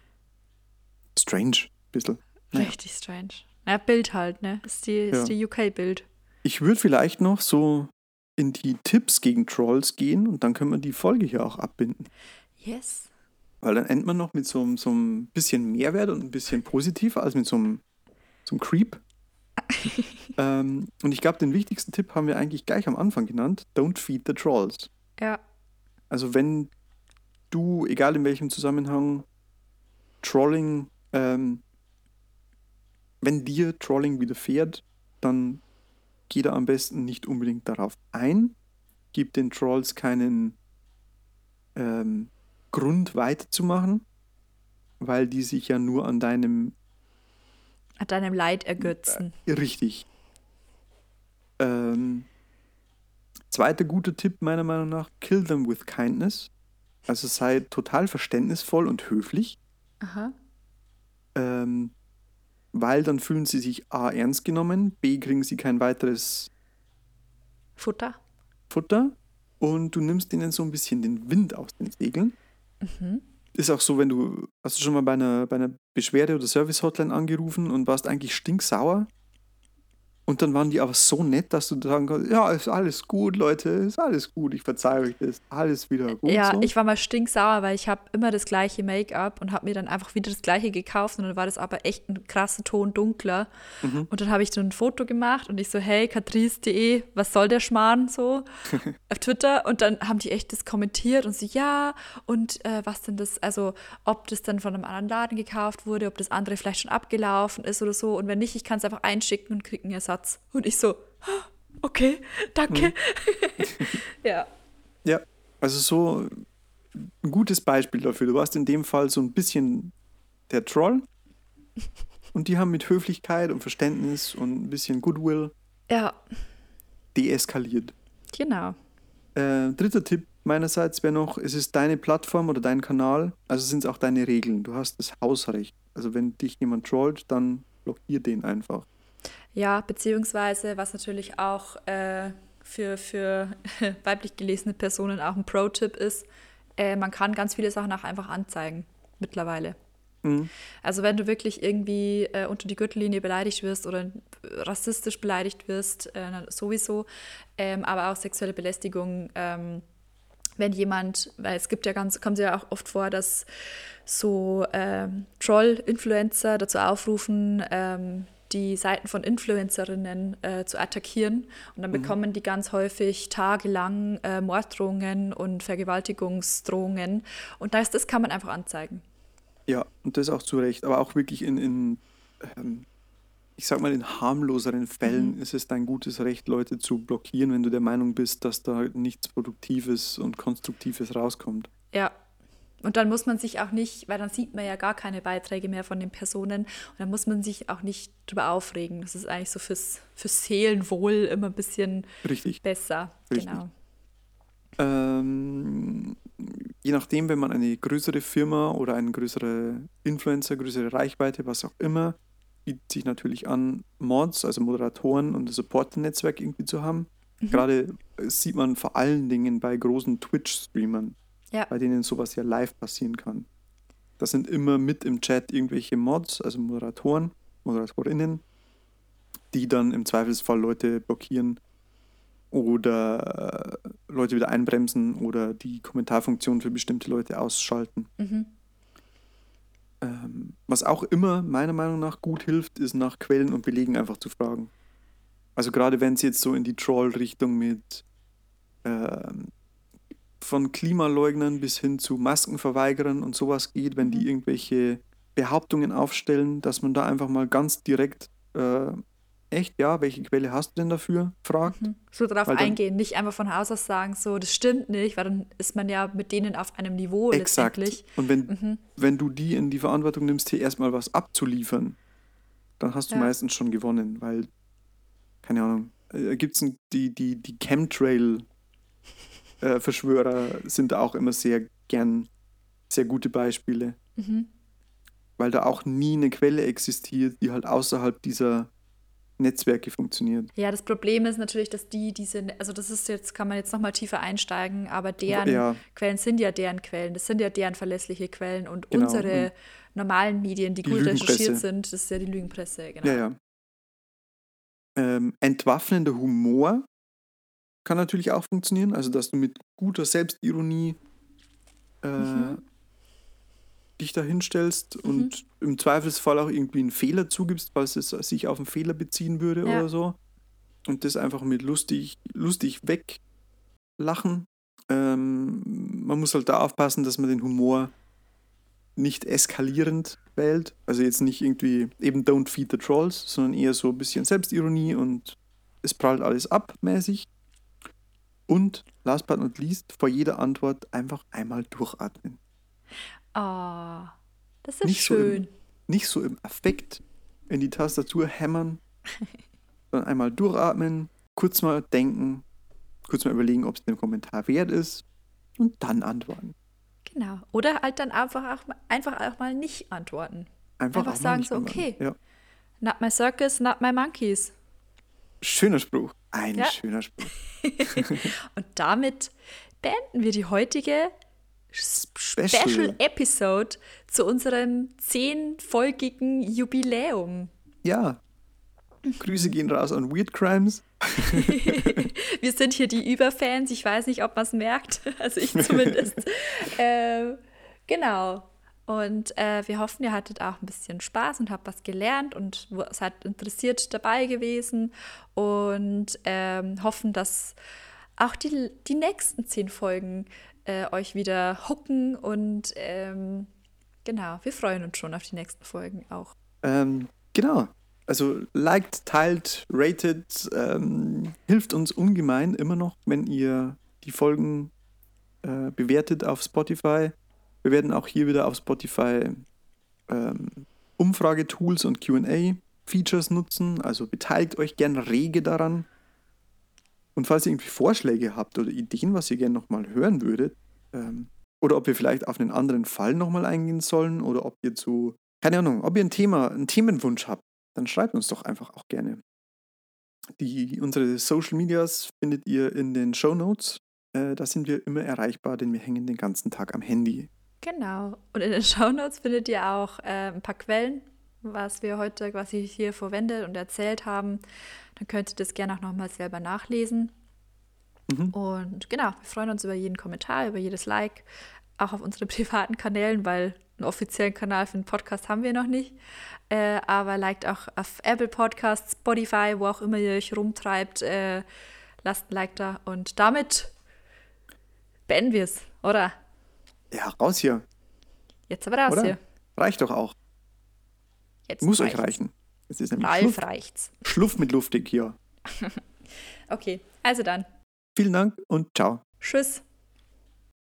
strange bisschen. Naja. Richtig strange. Ja, Bild halt, ne? Ist die, ja. die UK-Bild. Ich würde vielleicht noch so in die Tipps gegen Trolls gehen und dann können wir die Folge hier auch abbinden. Yes. Weil dann endet man noch mit so, so ein bisschen Mehrwert und ein bisschen positiver als mit so einem, so einem Creep. [LAUGHS] ähm, und ich glaube, den wichtigsten Tipp haben wir eigentlich gleich am Anfang genannt: Don't feed the Trolls. Ja. Also, wenn du, egal in welchem Zusammenhang, Trolling ähm, wenn dir Trolling widerfährt, dann geh da am besten nicht unbedingt darauf ein. Gib den Trolls keinen ähm, Grund weiterzumachen, weil die sich ja nur an deinem an deinem Leid ergötzen. Äh, richtig. Ähm, zweiter guter Tipp meiner Meinung nach: Kill them with kindness. Also sei total verständnisvoll und höflich. Aha. Ähm, weil dann fühlen sie sich A ernst genommen, B kriegen sie kein weiteres Futter. Futter und du nimmst ihnen so ein bisschen den Wind aus den Segeln. Mhm. Ist auch so, wenn du, hast du schon mal bei einer, bei einer Beschwerde- oder Service-Hotline angerufen und warst eigentlich stinksauer und dann waren die aber so nett, dass du sagen kannst, ja, ist alles gut, Leute, ist alles gut, ich verzeihe euch das, alles wieder gut. Ja, so. ich war mal stinksauer, weil ich habe immer das gleiche Make-up und habe mir dann einfach wieder das gleiche gekauft und dann war das aber echt ein krasser Ton dunkler. Mhm. Und dann habe ich so ein Foto gemacht und ich so, hey, catrice.de, was soll der Schmarrn so [LAUGHS] auf Twitter und dann haben die echt das kommentiert und so, ja, und äh, was denn das, also ob das dann von einem anderen Laden gekauft wurde, ob das andere vielleicht schon abgelaufen ist oder so und wenn nicht, ich kann es einfach einschicken und kriege einen Ersatz. Satz. Und ich so, okay, danke. Mhm. [LAUGHS] ja. Ja, also so ein gutes Beispiel dafür. Du warst in dem Fall so ein bisschen der Troll. Und die haben mit Höflichkeit und Verständnis und ein bisschen Goodwill ja. deeskaliert. Genau. Äh, dritter Tipp meinerseits wäre noch, es ist deine Plattform oder dein Kanal, also sind es auch deine Regeln. Du hast das Hausrecht. Also wenn dich jemand trollt, dann blockier den einfach. Ja, beziehungsweise, was natürlich auch äh, für, für [LAUGHS] weiblich gelesene Personen auch ein Pro-Tipp ist, äh, man kann ganz viele Sachen auch einfach anzeigen mittlerweile. Mhm. Also wenn du wirklich irgendwie äh, unter die Gürtellinie beleidigt wirst oder rassistisch beleidigt wirst, äh, sowieso, ähm, aber auch sexuelle Belästigung, ähm, wenn jemand, weil es gibt ja ganz, kommt ja auch oft vor, dass so ähm, Troll-Influencer dazu aufrufen, ähm, die Seiten von Influencerinnen äh, zu attackieren. Und dann mhm. bekommen die ganz häufig tagelang äh, Morddrohungen und Vergewaltigungsdrohungen. Und das, das kann man einfach anzeigen. Ja, und das auch zu Recht. Aber auch wirklich in, in ähm, ich sag mal, in harmloseren Fällen Mhm. ist es dein gutes Recht, Leute zu blockieren, wenn du der Meinung bist, dass da nichts Produktives und Konstruktives rauskommt. Ja. Und dann muss man sich auch nicht, weil dann sieht man ja gar keine Beiträge mehr von den Personen und dann muss man sich auch nicht drüber aufregen. Das ist eigentlich so fürs, fürs Seelenwohl immer ein bisschen Richtig. besser. Richtig. Genau. Ähm, je nachdem, wenn man eine größere Firma oder einen größere Influencer, größere Reichweite, was auch immer, bietet sich natürlich an, Mods, also Moderatoren und ein Supporter-Netzwerk irgendwie zu haben. Mhm. Gerade äh, sieht man vor allen Dingen bei großen Twitch-Streamern, Ja. bei denen sowas ja live passieren kann. Das sind immer mit im Chat irgendwelche Mods, also Moderatoren, Moderatorinnen, die dann im Zweifelsfall Leute blockieren oder äh, Leute wieder einbremsen oder die Kommentarfunktion für bestimmte Leute ausschalten. Mhm. Ähm, was auch immer meiner Meinung nach gut hilft, ist nach Quellen und Belegen einfach zu fragen. Also gerade wenn es jetzt so in die Troll-Richtung mit ähm, von Klimaleugnern bis hin zu Maskenverweigerern und sowas geht, wenn die Mhm. irgendwelche Behauptungen aufstellen, dass man da einfach mal ganz direkt äh, echt, ja, welche Quelle hast du denn dafür, fragt. Mhm. So dann- eingehen, nicht einfach von Haus aus sagen, so, das stimmt nicht, weil dann ist man ja mit denen auf einem Niveau Exakt. letztendlich. Und wenn, Mhm. wenn du die in die Verantwortung nimmst, hier erstmal was abzuliefern, dann hast du Ja. meistens schon gewonnen, weil, keine Ahnung, äh, gibt es die, die, die Chemtrail-Verschwörer sind da auch immer sehr gern sehr gute Beispiele, Mhm. weil da auch nie eine Quelle existiert, die halt außerhalb dieser Netzwerke funktioniert. Ja, das Problem ist natürlich, dass die diese, also das ist jetzt, kann man jetzt nochmal tiefer einsteigen, aber deren Ja. Quellen sind ja deren Quellen, das sind ja deren verlässliche Quellen und Genau, unsere und normalen Medien, die, die gut recherchiert sind, das ist ja die Lügenpresse, genau. Ja, ja. Ähm, entwaffnender Humor kann natürlich auch funktionieren, also dass du mit guter Selbstironie äh, Mhm. dich da hinstellst und im Zweifelsfall auch irgendwie einen Fehler zugibst, falls es sich auf einen Fehler beziehen würde Ja. oder so. Und das einfach mit lustig, lustig weglachen. Ähm, man muss halt da aufpassen, dass man den Humor nicht eskalierend wählt. Also jetzt nicht irgendwie eben Don't Feed the Trolls, sondern eher so ein bisschen Selbstironie und es prallt alles ab mäßig. Und last but not least, vor jeder Antwort einfach einmal durchatmen. Oh, das ist Nicht so im- schön. Nicht so im Affekt in die Tastatur hämmern, [LAUGHS] sondern einmal durchatmen, kurz mal denken, kurz mal überlegen, ob es dem Kommentar wert ist und dann antworten. Genau. Oder halt dann einfach auch, mal- einfach auch mal nicht antworten. Einfach, Einfach sagen so, okay. Ja. Not my circus, not my monkeys. Schöner Spruch. Ein Ja. schöner Spruch. [LAUGHS] Und damit beenden wir die heutige Special. Special Episode zu unserem zehnfolgigen Jubiläum. Ja. Grüße gehen raus an Weird Crimes. [LAUGHS] Wir sind hier die Überfans. Ich weiß nicht, ob man es merkt. [LAUGHS] Also ich zumindest. ähm, genau. Und äh, wir hoffen, ihr hattet auch ein bisschen Spaß und habt was gelernt und wo- seid interessiert dabei gewesen und ähm, hoffen, dass auch die, die nächsten zehn Folgen äh, euch wieder hucken und ähm, genau, wir freuen uns schon auf die nächsten Folgen auch. Ähm, genau. Also liked, teilt, rated, ähm, hilft uns ungemein immer noch, wenn ihr die Folgen äh, bewertet auf Spotify. Wir werden auch hier wieder auf Spotify ähm, Umfragetools und QA-Features nutzen. Also beteiligt euch gern rege daran. Und falls ihr irgendwie Vorschläge habt oder Ideen, was ihr gerne nochmal hören würdet, ähm, oder ob wir vielleicht auf einen anderen Fall nochmal eingehen sollen, oder ob ihr zu, keine Ahnung, ob ihr ein Thema, einen Themenwunsch habt, dann schreibt uns doch einfach auch gerne. Die, unsere Social Medias findet ihr in den Show Notes. Äh, da sind wir immer erreichbar, denn wir hängen den ganzen Tag am Handy. Genau. Und in den [LAUGHS] Shownotes findet ihr auch äh, ein paar Quellen, was wir heute quasi hier verwendet und erzählt haben. Dann könnt ihr das gerne auch nochmal selber nachlesen. Mhm. Und genau, wir freuen uns über jeden Kommentar, über jedes Like, auch auf unsere [LAUGHS] privaten Kanälen, weil einen offiziellen Kanal für den Podcast haben wir noch nicht. Äh, aber liked auch auf Apple Podcasts, Spotify, wo auch immer ihr euch rumtreibt. Äh, lasst ein Like da. Und damit beenden wir es, oder? Ja, raus hier, Jetzt aber raus oder? hier. Reicht doch auch. Jetzt Muss euch reicht's. reichen. Es ist nämlich Ralf Schluff, reicht's. Schluff mit luftig hier. [LAUGHS] Okay, also dann. Vielen Dank und ciao. Tschüss.